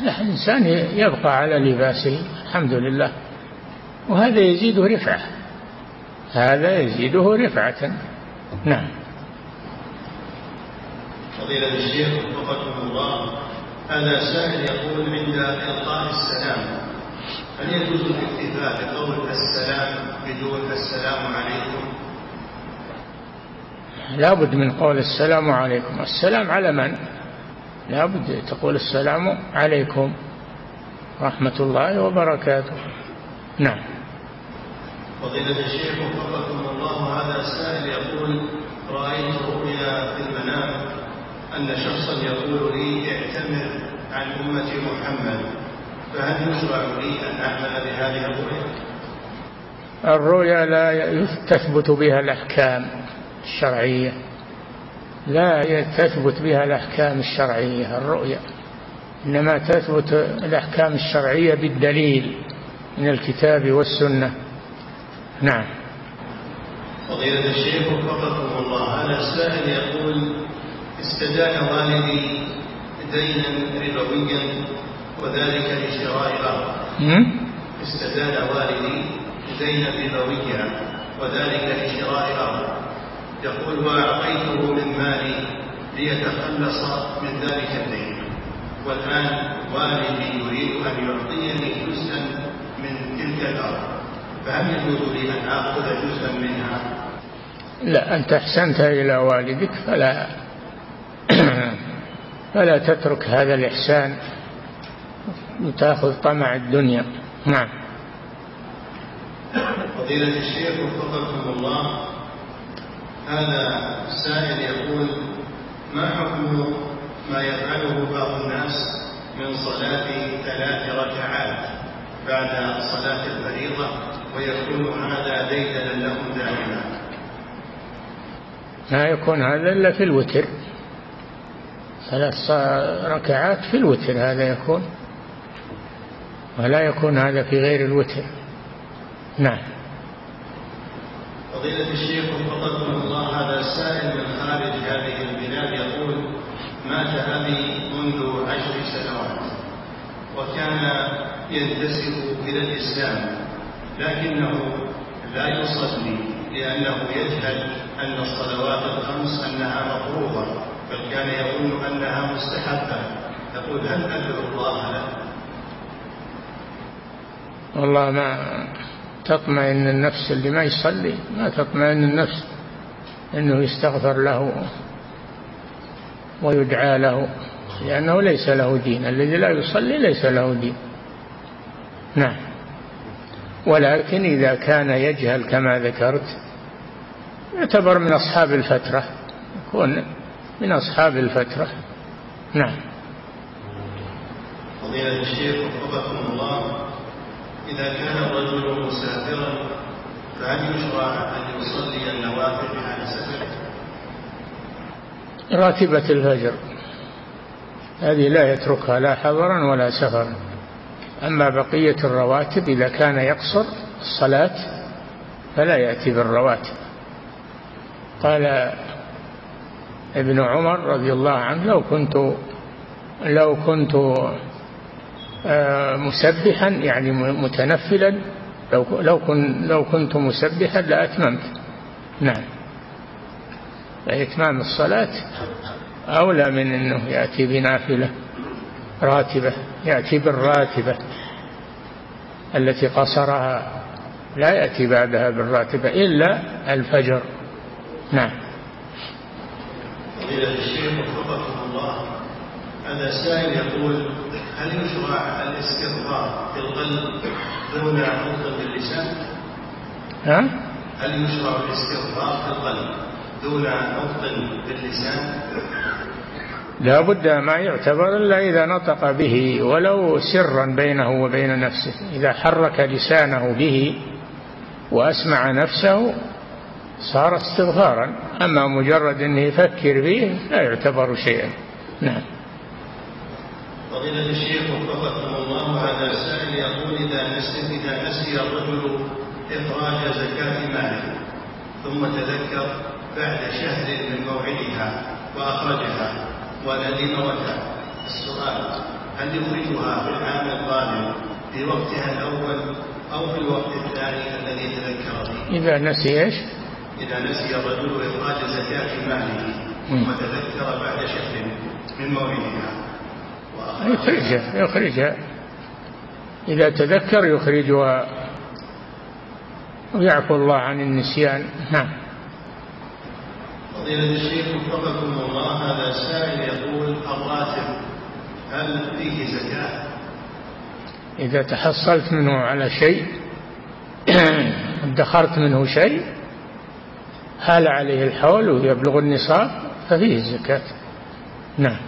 Speaker 2: الإنسان يبقى على لباسه الحمد لله. وهذا يزيده رفعة. هذا يزيده رفعة. نعم.
Speaker 1: فضيلة الشيخ وفقكم الله هذا سائل يقول عند إلقاء السلام هل يجوز الاكتفاء بقول السلام بدون السلام عليكم؟
Speaker 2: لا بد من قول السلام عليكم السلام على من؟ لا بد تقول السلام عليكم رحمة الله وبركاته. نعم.
Speaker 1: فضيلة الشيخ وفقكم الله هذا سائل يقول رأيت رؤيا في المنام أن شخصا يقول لي اعتمر عن أمة محمد فهل يشرع لي أن أعمل بهذه الرؤيا؟
Speaker 2: الرؤيا لا تثبت بها الأحكام الشرعية. لا تثبت بها الأحكام الشرعية الرؤيا. إنما تثبت الأحكام الشرعية بالدليل من الكتاب والسنة. نعم.
Speaker 1: فضيلة الشيخ وفقكم الله. هذا السائل يقول استدان والدي دينا ربويا وذلك لشراء الأرض استدان والدي دينا ربويا وذلك لشراء الأرض يقول وأعطيته من مالي ليتخلص من ذلك الدين. والآن والدي يريد أن يعطيني جزءا من تلك الأرض. فهل يجوز لي أن آخذ جزءا منها؟
Speaker 2: لا أنت أحسنت إلى والدك فلا فلا تترك هذا الإحسان وتأخذ طمع الدنيا. نعم.
Speaker 1: فضيلة الشيخ وفقكم الله هذا سائل يقول ما حكم ما يفعله بعض الناس من صلاة ثلاث ركعات بعد صلاة الفريضة؟ ويكون هذا ديدنا لهم دائما.
Speaker 2: ما يكون هذا إلا في الوتر. ثلاث ركعات في الوتر هذا يكون. ولا يكون هذا في غير الوتر. نعم.
Speaker 1: فضيلة الشيخ وفقكم الله هذا سائل من خارج هذه البلاد يقول مات أبي منذ عشر سنوات وكان ينتسب إلى الإسلام. لكنه لا يصلي لأنه يجهل أن الصلوات الخمس أنها مفروضة بل كان يظن أنها مستحبة. يقول هل أدعو الله له؟
Speaker 2: والله ما تطمئن النفس اللي ما يصلي ما تطمئن النفس إنه يستغفر له ويدعى له لأنه ليس له دين. الذي لا يصلي ليس له دين. نعم. ولكن إذا كان يجهل كما ذكرت يعتبر من أصحاب الفترة يكون من أصحاب الفترة. نعم.
Speaker 1: فضيلة الشيخ وفقكم الله إذا كان الرجل مسافرا فهل يشرع أن يصلي النوافل حال سفره؟
Speaker 2: راتبة الفجر. هذه لا يتركها لا حضرا ولا سفرا. أما بقية الرواتب إذا كان يقصر الصلاة فلا يأتي بالرواتب. قال ابن عمر رضي الله عنه لو كنت لو كنت آه، مسبحا يعني متنفلا لو لو لو كنت مسبحا لاتممت نعم. فإتمام الصلاة أولى من أنه يأتي بنافلة. راتبة يأتي بالراتبة التي قصرها لا يأتي بعدها بالراتبة إلا الفجر نعم
Speaker 1: فضيلة الشيخ وفقكم الله هذا سائل يقول هل يشرع الاستغفار في القلب دون نطق باللسان؟
Speaker 2: ها؟
Speaker 1: هل يشرع الاستغفار في القلب دون نطق باللسان؟
Speaker 2: لا بد ما يعتبر إلا إذا نطق به ولو سرا بينه وبين نفسه. إذا حرك لسانه به وأسمع نفسه صار استغفارا. أما مجرد أنه يفكر به لا يعتبر شيئا. نعم.
Speaker 1: فضيلة الشيخ وفقكم الله هذا سائل يقول إذا نسي إذا نسي الرجل إخراج زكاة ماله ثم تذكر بعد شهر من موعدها وأخرجها. وندم وتاب السؤال هل يخرجها في العام القادم في وقتها الأول أو في الوقت الثاني الذي تذكر فيه؟
Speaker 2: إذا نسي إيش؟
Speaker 1: إذا نسي الرجل إخراج زكاة ماله ثم تذكر بعد شهر من موعدها
Speaker 2: يخرجها يخرجها. إذا تذكر يخرجها. ويعفو الله عن النسيان. نعم.
Speaker 1: فضيلة الشيخ وفقكم الله هذا سائل يقول الراتب هل فيه زكاة؟
Speaker 2: إذا تحصلت منه على شيء ادخرت منه شيء حال عليه الحول ويبلغ النصاب ففيه زكاة نعم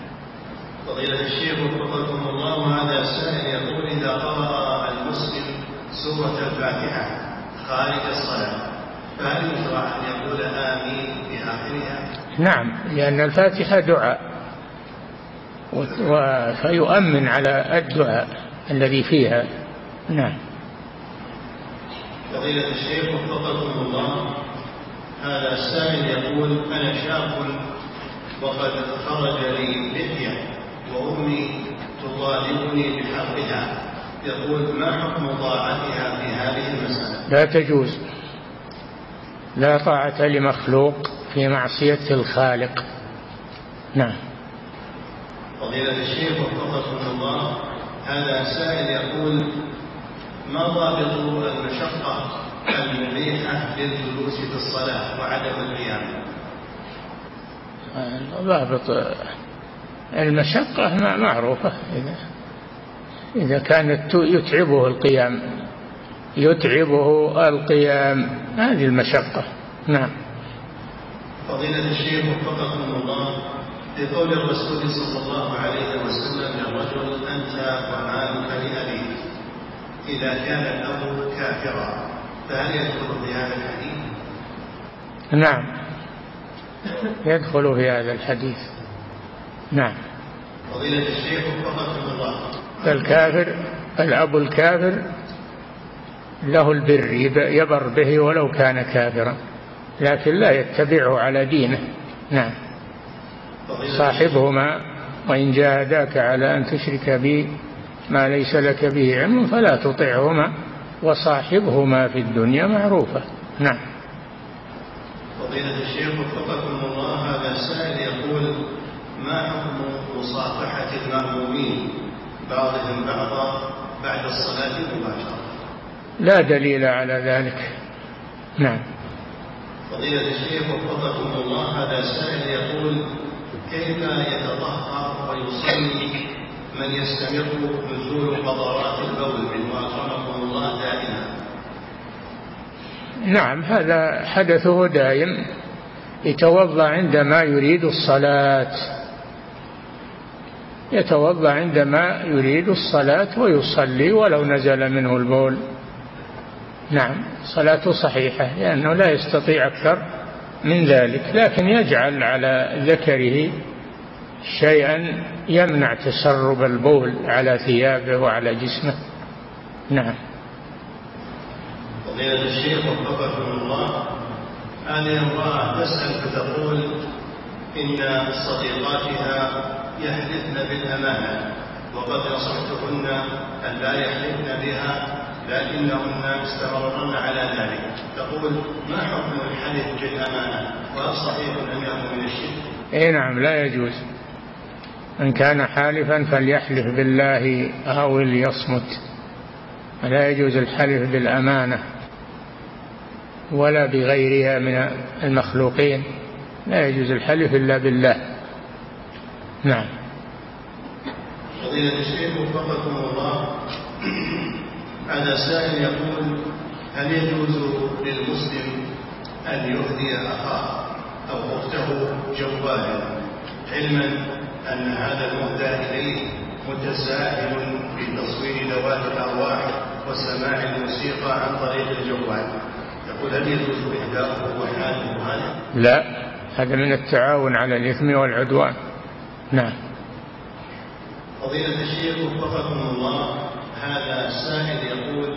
Speaker 1: فضيلة الشيخ وفقكم الله هذا السائل يقول إذا قرأ المسلم سورة الفاتحة خارج الصلاة فهل يشرع أن يقول آمين في آخرها؟
Speaker 2: نعم لأن الفاتحة دعاء. فيؤمن على الدعاء الذي فيها. نعم.
Speaker 1: فضيلة الشيخ وفقكم الله. هذا السائل يقول أنا شاب وقد خرج لي لحية وأمي تطالبني بحقها. يقول ما حكم طاعتها في هذه المسألة؟
Speaker 2: لا تجوز. لا طاعة لمخلوق في معصية الخالق. نعم.
Speaker 1: فضيلة الشيخ وفقكم الله هذا سائل يقول ما ضابط المشقة المريحة للجلوس في الصلاة وعدم القيام؟
Speaker 2: ضابط المشقة معروفة إذا إذا كانت يتعبه القيام. يتعبه القيام. هذه المشقة. نعم.
Speaker 1: فضيلة الشيخ وفقكم الله في قول الرسول صلى الله عليه وسلم للرجل أنت ومالك لأبيك. إذا كان الأب كافرا فهل يدخل في هذا الحديث؟
Speaker 2: نعم. يدخل في هذا الحديث. نعم.
Speaker 1: فضيلة الشيخ وفقكم الله.
Speaker 2: الكافر الأب الكافر له البر يبر به ولو كان كافرا لكن لا يتبعه على دينه. نعم. صاحبهما وإن جاهداك على أن تشرك بي ما ليس لك به علم فلا تطعهما وصاحبهما في الدنيا معروفة. نعم.
Speaker 1: فضيلة الشيخ وفقكم الله هذا السائل يقول ما حكم مصافحة المأمومين؟ بعضهم بعضا بعد الصلاة مباشرة.
Speaker 2: لا دليل على ذلك. نعم.
Speaker 1: فضيلة الشيخ وفقكم الله هذا سائل يقول كيف يتطهر ويصلي من يستمر نزول قطرات البول من أكرمكم الله دائما؟
Speaker 2: نعم هذا حدثه دائم يتوضأ عندما يريد الصلاة. يتوضأ عندما يريد الصلاة ويصلي ولو نزل منه البول. نعم صلاته صحيحة لأنه لا يستطيع أكثر من ذلك لكن يجعل على ذكره شيئا يمنع تسرب البول على ثيابه وعلى جسمه. نعم.
Speaker 1: فضيلة الشيخ وفقكم الله هذه امرأة تسأل فتقول إن صديقاتها يحلفن بالأمانة وقد نصحتهن أن لا يحلفن بها لكنهن استمرن على ذلك. تقول ما حكم الحلف بالأمانة؟ وهل صحيح أنه من الشرك؟
Speaker 2: إي نعم لا يجوز. من كان حالفا فليحلف بالله أو ليصمت. لا يجوز الحلف بالأمانة ولا بغيرها من المخلوقين. لا يجوز الحلف إلا بالله. نعم.
Speaker 1: فضيلة الشيخ وفقكم الله. هذا سائل يقول هل يجوز للمسلم أن يهدي أخاه أو أخته جوالا علما أن هذا المهدى إليه متساهل في تصوير ذوات الأرواح وسماع الموسيقى عن طريق الجوال؟ يقول هل يجوز إهداؤه وحاله هذا؟
Speaker 2: لا هذا من التعاون على الإثم والعدوان. نعم.
Speaker 1: فضيلة الشيخ وفقكم الله هذا السائل يقول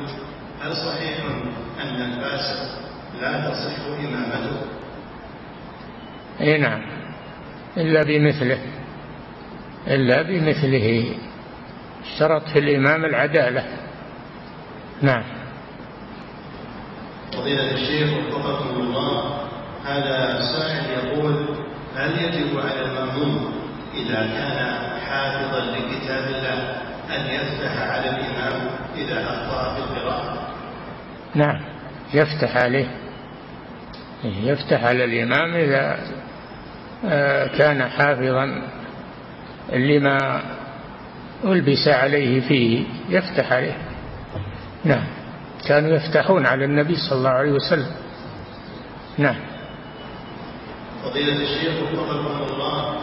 Speaker 1: هل صحيح أن الفاسق لا تصح إمامته؟
Speaker 2: اي نعم. إلا بمثله. إلا بمثله. اشترط في الإمام العدالة. نعم.
Speaker 1: فضيلة الشيخ وفقكم الله هذا سائل يقول هل يجب على المأموم إذا كان حافظا لكتاب الله أن يفتح على الإمام إذا أخطأ في القراءة.
Speaker 2: نعم يفتح عليه. يفتح على الإمام إذا آه، كان حافظا لما ألبس عليه فيه. يفتح عليه. نعم كانوا يفتحون على النبي صلى الله عليه وسلم. نعم.
Speaker 1: فضيلة الشيخ وفقكم الله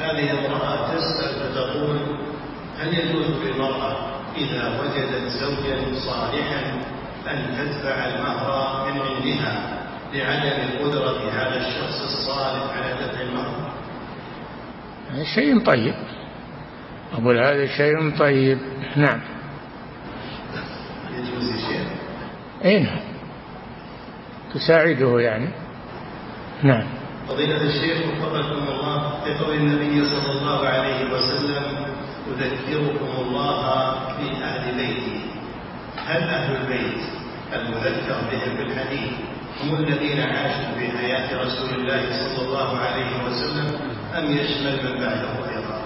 Speaker 1: هذه امرأة تسأل فتقول هل يجوز للمرأة إذا وجدت زوجا صالحا أن تدفع المهر من عندها لعدم قدرة هذا الشخص الصالح على دفع المهر.
Speaker 2: شيء طيب. أقول هذا شيء طيب. نعم.
Speaker 1: يجوز شيخ؟
Speaker 2: أي نعم. تساعده يعني. نعم.
Speaker 1: فضيلة الشيخ وفقكم الله لقول النبي صلى الله عليه وسلم أذكركم الله في أهل بيتي هل أهل البيت المذكر بهم في الحديث هم الذين عاشوا في حياة رسول الله صلى الله عليه وسلم أم يشمل من بعده أيضا؟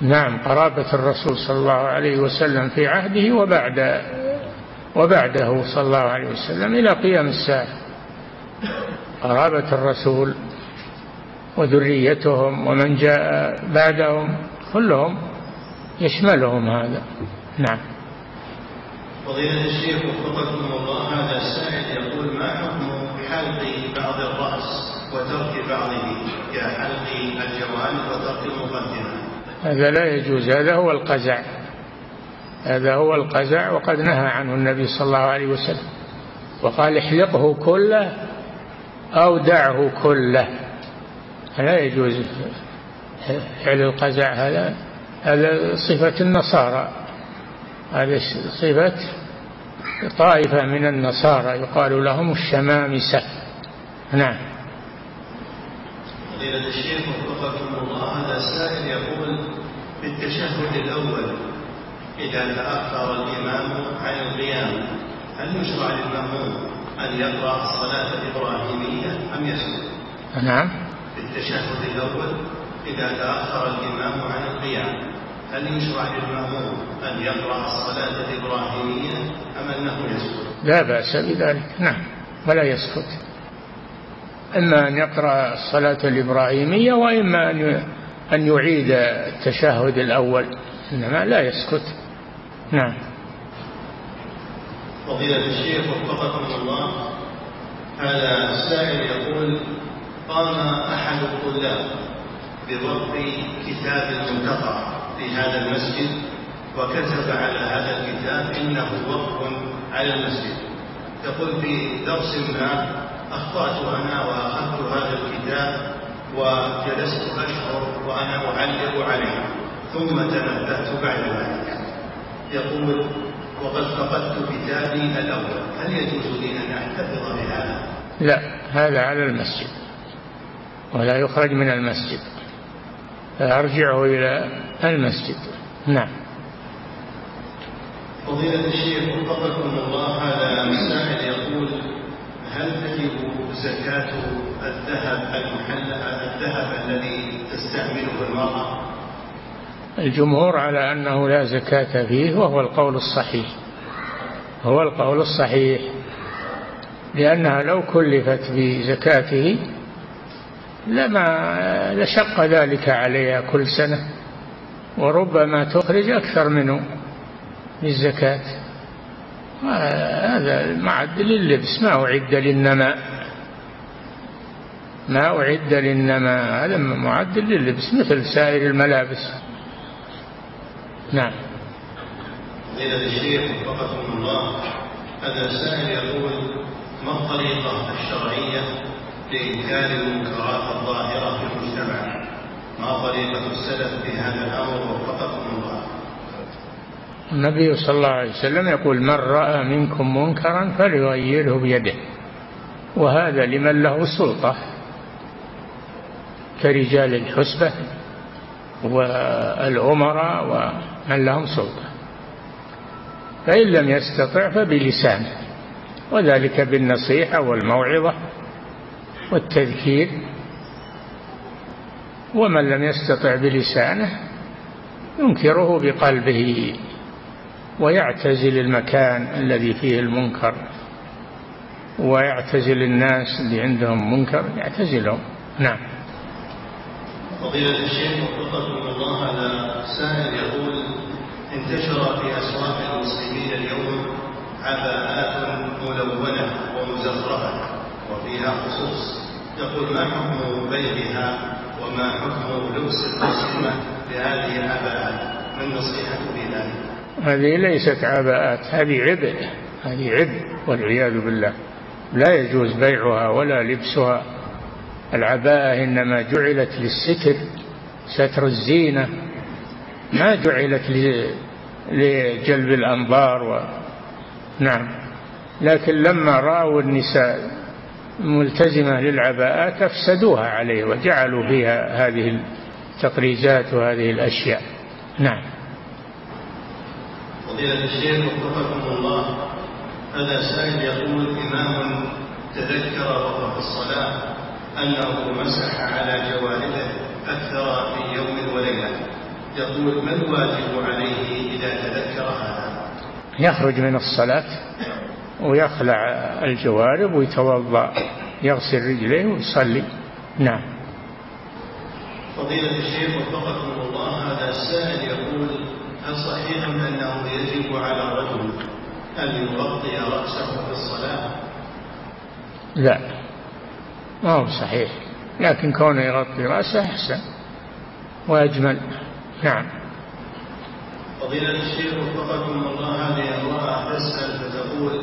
Speaker 2: نعم قرابة الرسول صلى الله عليه وسلم في عهده وبعد وبعده صلى الله عليه وسلم إلى قيام الساعة قرابة الرسول وذريتهم ومن جاء بعدهم كلهم يشملهم هذا. نعم.
Speaker 1: فضيلة الشيخ وفقكم الله هذا السائل يقول ما حكم حلق بعض الرأس وترك بعضه كحلق الجوانب وترك المقدمة
Speaker 2: هذا لا يجوز. هذا هو القزع. هذا هو القزع وقد نهى عنه النبي صلى الله عليه وسلم. وقال احلقه كله أو دعه كله. لا يجوز فعل القزع هذا هذا صفة النصارى. هذا صفة طائفة من النصارى يقال لهم الشمامسة. نعم.
Speaker 1: فضيلة الشيخ وفقكم الله هذا السائل يقول في التشهد الأول إذا تأخر الإمام عن القيام هل يشرع للمأموم أن يقرأ الصلاة الإبراهيمية أم يسكت؟
Speaker 2: نعم.
Speaker 1: في التشهد الأول إذا تأخر الإمام عن القيام هل يشرع للمأموم أن يقرأ الصلاة الإبراهيمية أم أنه يسكت؟
Speaker 2: لا بأس بذلك نعم ولا يسكت. إما أن يقرأ الصلاة الإبراهيمية وإما أن أن يعيد التشهد الأول إنما لا يسكت. نعم.
Speaker 1: فضيلة الشيخ وفقكم الله هذا السائل يقول قام أحد الطلاب بضبط كتاب المنتقى في هذا المسجد وكتب على هذا الكتاب إنه وقف على المسجد. يقول في درس ما أخطأت أنا وأخذت هذا الكتاب وجلست أشعر وأنا أعلق عليه ثم تنبهت بعد ذلك. يقول وقد فقدت كتابي الأول هل يجوز لي أن أحتفظ بهذا؟
Speaker 2: لا هذا على المسجد ولا يخرج من المسجد. فأرجعه إلى المسجد. نعم.
Speaker 1: فضيلة الشيخ وفقكم الله هذا سائل يقول هل تجب زكاة الذهب المحل الذهب الذي تستعمله المرأة؟
Speaker 2: الجمهور على أنه لا زكاة فيه وهو القول الصحيح. هو القول الصحيح. لأنها لو كلفت بزكاته لما لشق ذلك عليها كل سنة وربما تخرج أكثر منه للزكاة. هذا معد لللبس ما أعد للنماء. ما أعد للنماء هذا معد لللبس مثل سائر الملابس. نعم.
Speaker 1: فضيلة الشيخ وفقكم الله هذا السائل يقول ما الطريقة الشرعية لإنكار المنكرات الظاهرة في المجتمع. ما طريقة السلف في هذا الأمر وفقكم الله.
Speaker 2: النبي صلى الله عليه وسلم يقول من رأى منكم منكرا فليغيره بيده. وهذا لمن له سلطة كرجال الحسبة والأمراء ومن لهم سلطة. فإن لم يستطع فبلسانه وذلك بالنصيحة والموعظة. والتذكير ومن لم يستطع بلسانه ينكره بقلبه ويعتزل المكان الذي فيه المنكر ويعتزل الناس اللي عندهم منكر يعتزلهم. نعم.
Speaker 1: فضيلة الشيخ وفقكم الله هذا سائل يقول انتشر في أسواق المسلمين اليوم عباءات ملونة ومزخرفة. وفيها خصوص يقول ما حكم بيعها وما حكم لبس المسلمة لهذه العباءات ما النصيحة في ذلك؟
Speaker 2: هذه ليست عباءات هذه عبء هذه عبء والعياذ بالله. لا يجوز بيعها ولا لبسها. العباءة إنما جعلت للستر ستر الزينة. ما جعلت لجلب الأنظار و... نعم. لكن لما رأوا النساء ملتزمة للعباءات أفسدوها عليه وجعلوا فيها هذه التقريزات وهذه الأشياء. نعم.
Speaker 1: فضيلة الشيخ وفقكم الله. هذا سائل يقول إمام تذكر وهو في الصلاة أنه مسح على جوارحه أكثر من يوم وليلة. يقول ما الواجب عليه إذا تذكر هذا؟
Speaker 2: يخرج من الصلاة ويخلع الجوارب ويتوضأ يغسل رجليه ويصلي. نعم.
Speaker 1: فضيلة الشيخ وفقكم الله هذا السائل يقول هل صحيح أنه يجب على الرجل أن يغطي رأسه في الصلاة؟
Speaker 2: لا. ما هو صحيح. لكن كونه يغطي رأسه أحسن وأجمل. نعم.
Speaker 1: فضيلة الشيخ وفقكم الله هذه امرأة تسأل فتقول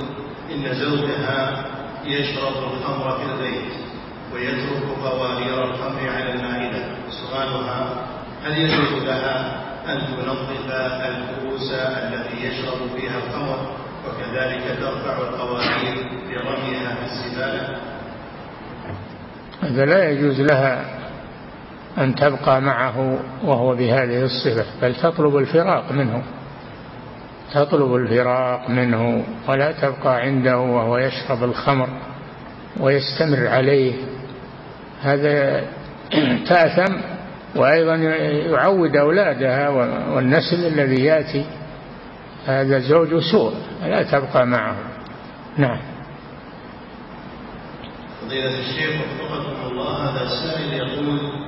Speaker 1: إن زوجها يشرب الخمر في البيت ويترك فوارير الخمر على المائدة. سؤالها هل يجوز لها أن تنظف الكؤوس التي يشرب فيها الخمر وكذلك ترفع القوارير لرميها في الزبالة؟
Speaker 2: هذا لا يجوز لها أن تبقى معه وهو بهذه الصفة بل تطلب الفراق منه. تطلب الفراق منه ولا تبقى عنده وهو يشرب الخمر ويستمر عليه. هذا تأثم وأيضا يعود أولادها والنسل الذي يأتي. هذا زوج سوء لا تبقى معه. نعم.
Speaker 1: فضيلة الشيخ وفقكم الله هذا السائل يقول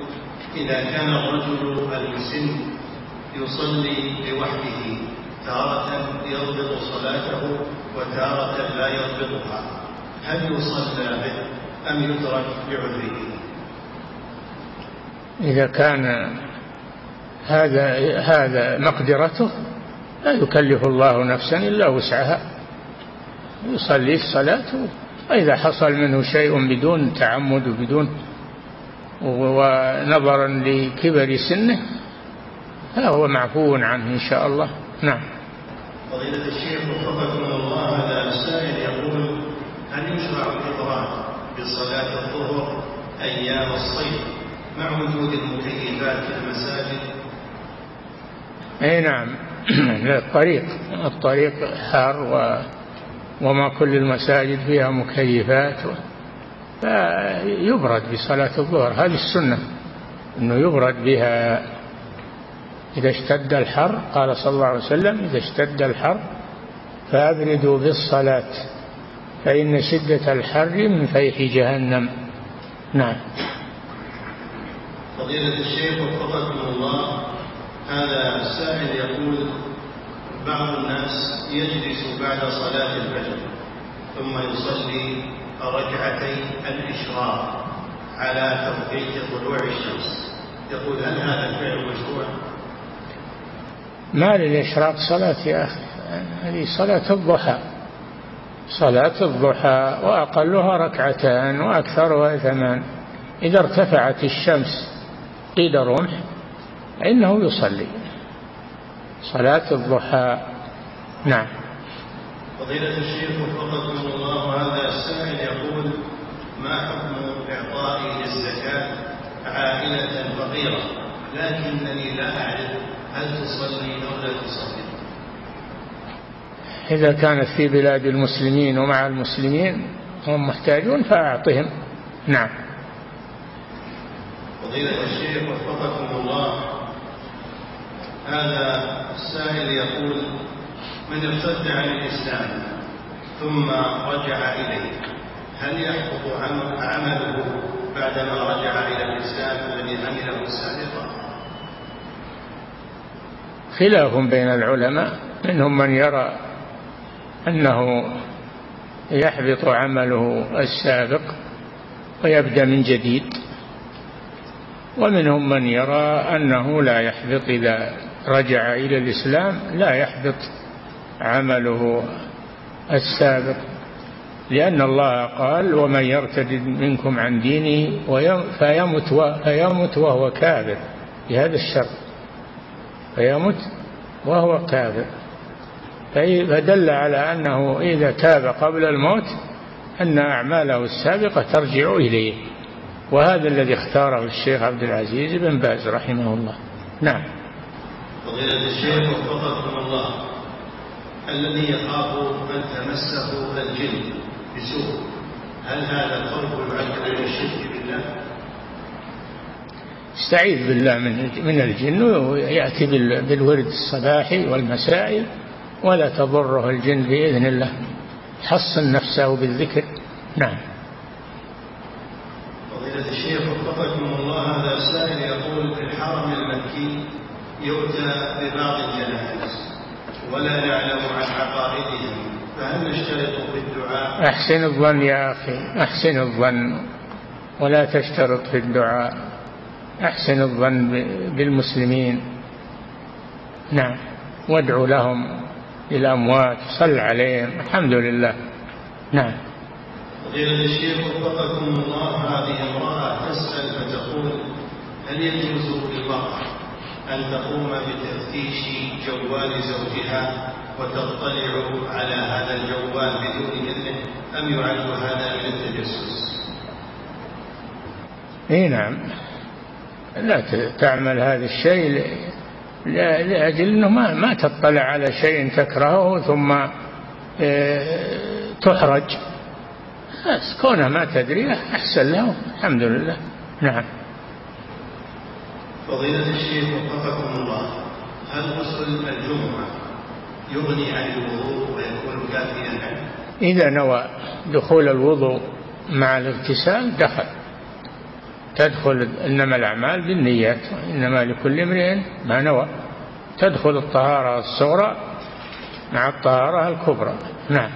Speaker 1: إذا كان الرجل المسن يصلي لوحده تارة يضبط صلاته وتارة لا يضبطها هل يصلى به أم يترك بعذره؟
Speaker 2: إذا كان هذا هذا مقدرته لا يكلف الله نفسا إلا وسعها يصلي الصلاة وإذا حصل منه شيء بدون تعمد وبدون ونظرا لكبر سنه فهو معفو عنه إن شاء الله. نعم.
Speaker 1: فضيلة الشيخ وفقكم الله هذا السائل يقول هل يشرع الإفراد بصلاة الظهر أيام الصيف مع وجود المكيفات في المساجد؟
Speaker 2: أي نعم. الطريق الطريق حار و وما كل المساجد فيها مكيفات فيبرد بصلاة الظهر. هذه السنة أنه يبرد بها. إذا اشتد الحر قال صلى الله عليه وسلم إذا اشتد الحر فأبردوا بالصلاة فإن شدة الحر من فيح جهنم. نعم.
Speaker 1: فضيلة الشيخ وفقكم الله هذا السائل يقول بعض الناس يجلس بعد صلاة الفجر ثم يصلي ركعتي الإشراق على توقيت طلوع الشمس. يقول هل هذا الفعل مشروع؟
Speaker 2: ما للإشراق صلاة يا أخي. هذه صلاة الضحى. صلاة الضحى وأقلها ركعتان وأكثرها ثمان. إذا ارتفعت الشمس قيد رمح فإنه يصلي. صلاة الضحى. نعم.
Speaker 1: فضيلة الشيخ وفقكم الله هذا السائل يقول ما حكم إعطائي للزكاة عائلة فقيرة؟ لكنني لا أعرف هل تصلي أو لا تصلي.
Speaker 2: إذا كانت في بلاد المسلمين ومع المسلمين هم محتاجون فأعطهم. نعم.
Speaker 1: فضيلة الشيخ وفقكم الله هذا السائل يقول من ارتد عن الإسلام ثم رجع إليه. هل يحبط عمله بعدما رجع إلى الإسلام الذي عمله سابقا؟
Speaker 2: خلاف بين العلماء منهم من يرى أنه يحبط عمله السابق ويبدأ من جديد ومنهم من يرى أنه لا يحبط إذا رجع إلى الإسلام لا يحبط عمله السابق. لأن الله قال ومن يرتد منكم عن دينه فيمت, فيمت وهو كافر بهذا الشر فيمت وهو كافر فدل على أنه إذا تاب قبل الموت أن أعماله السابقة ترجع إليه. وهذا الذي اختاره الشيخ عبد العزيز بن باز رحمه الله. نعم.
Speaker 1: فضيلة الشيخ وفقكم الله. الذي يخاف أن تمسه الجن بسوء. هل هذا الخوف يعد من الشرك بالله؟
Speaker 2: استعيذ بالله من من الجن ويأتي بالورد الصباحي والمسائي ولا تضره الجن بإذن الله. حصن نفسه بالذكر. نعم.
Speaker 1: فضيلة الشيخ وفقكم الله هذا سائل يقول في الحرم المكي يؤتى ببعض الجنائز ولا نعلم عن عقائدهم فهل نشترط في الدعاء؟
Speaker 2: أحسن الظن يا أخي أحسن الظن ولا تشترط في الدعاء. أحسن الظن بالمسلمين. نعم. وادعو لهم للأموات صل عليهم. الحمد لله. نعم.
Speaker 1: فضيلة الشيخ وفقكم الله هذه امرأة تسأل فتقول هل يجوز للمرأة أن تقوم بتفتيش جوال زوجها وتطلع على هذا الجوال بدون إذنه أم يعد هذا من التجسس؟
Speaker 2: إي نعم. لا تعمل هذا الشيء لأجل أنه ما, ما تطلع على شيء تكرهه ثم آه، تحرج. بس كونها ما تدري أحسن له الحمد لله. نعم.
Speaker 1: فضيلة الشيخ وفقكم الله هل غسل الجمعة يغني عن الوضوء ويكون كافيا؟
Speaker 2: إذا نوى دخول الوضوء مع الاغتسال دخل. تدخل إنما الأعمال بالنيات إنما لكل امرئ ما نوى. تدخل الطهارة الصغرى مع الطهارة الكبرى. نعم.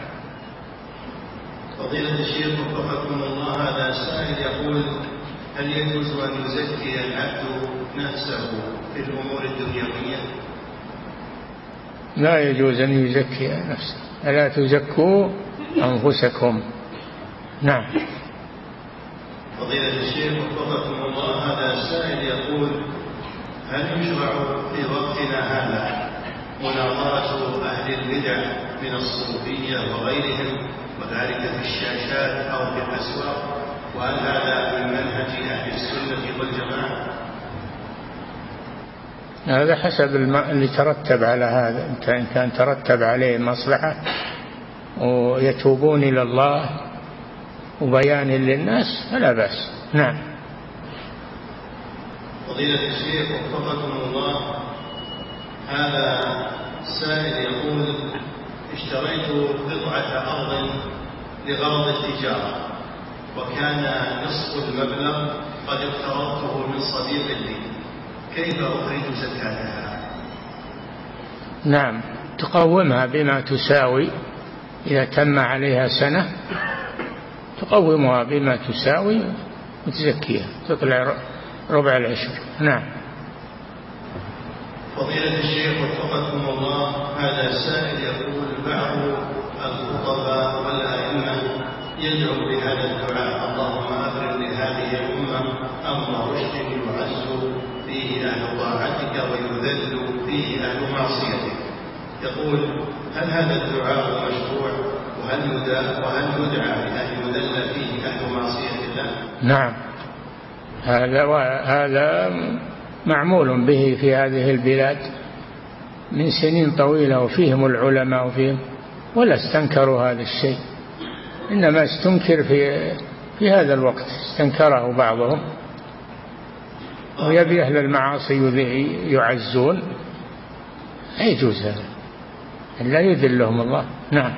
Speaker 1: فضيلة الشيخ وفقكم الله هذا سائل يقول هل يجوز أن يزكي العبد نفسه في الأمور الدنيوية؟
Speaker 2: لا يجوز أن يزكي نفسه ألا تزكوا أنفسكم نعم
Speaker 1: فضيلة الشيخ وفقكم الله هذا سائل يقول هل يشرع في وقتنا هذا مناظرة أهل البدع من الصوفية وغيرهم وذلك في الشاشات أو في الأسواق وهل هذا من منهج أهل السنة والجماعة؟
Speaker 2: هذا حسب اللي ترتب على هذا. إن كان ترتب عليه مصلحة ويتوبون إلى الله وبيان للناس فلا بأس. نعم.
Speaker 1: فضيلة الشيخ وفقكم الله. هذا سائل يقول اشتريت قطعة أرض لغرض التجارة وكان نصف المبلغ قد اقترضته من صديق لي. كيف أخرج زكاتها؟
Speaker 2: نعم تقومها بما تساوي إذا تم عليها سنة تقومها بما تساوي وتزكيها تطلع ربع العشر. نعم.
Speaker 1: فضيلة الشيخ وفقكم الله هذا السائل يقول بعض الخطباء والأئمة يدعو بهذا الدعاء. اللهم أبرم لهذه الأمة أمر رشد يعز فيه أهل طاعتك ويذل فيه أهل معصيتك يقول هل هذا الدعاء مشروع؟ وهل يدعى وهل يدعى بأن يذل فيه أهل معصية الله؟
Speaker 2: نعم. هذا هذا معمول به في هذه البلاد من سنين طويلة وفيهم العلماء وفيهم ولا استنكروا هذا الشيء. إنما استنكر في في هذا الوقت استنكره بعضهم. ويبي أهل المعاصي يعزون. لا يجوز هذا. لا يذلهم الله. نعم.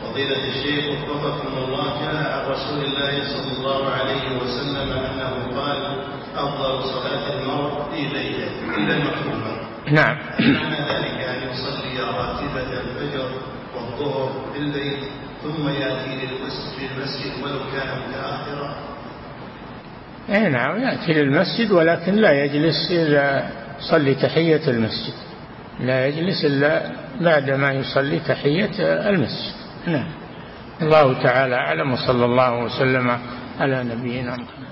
Speaker 1: فضيلة الشيخ وفقكم الله جاء عن رسول الله صلى الله عليه وسلم أنه قال أفضل صلاة المرء في ليلة إلى المكتوبة
Speaker 2: نعم.
Speaker 1: معنى ذلك أن يصلي راتبة الفجر والظهر في الليل ثم يأتي للمسجد ولو كان متأخرا.
Speaker 2: اي نعم يأتي للمسجد ولكن لا يجلس إلا يصلي تحية المسجد. لا يجلس إلا بعدما يصلي تحية المسجد. نعم. الله تعالى أعلم وصلى الله وسلم على نبينا محمد.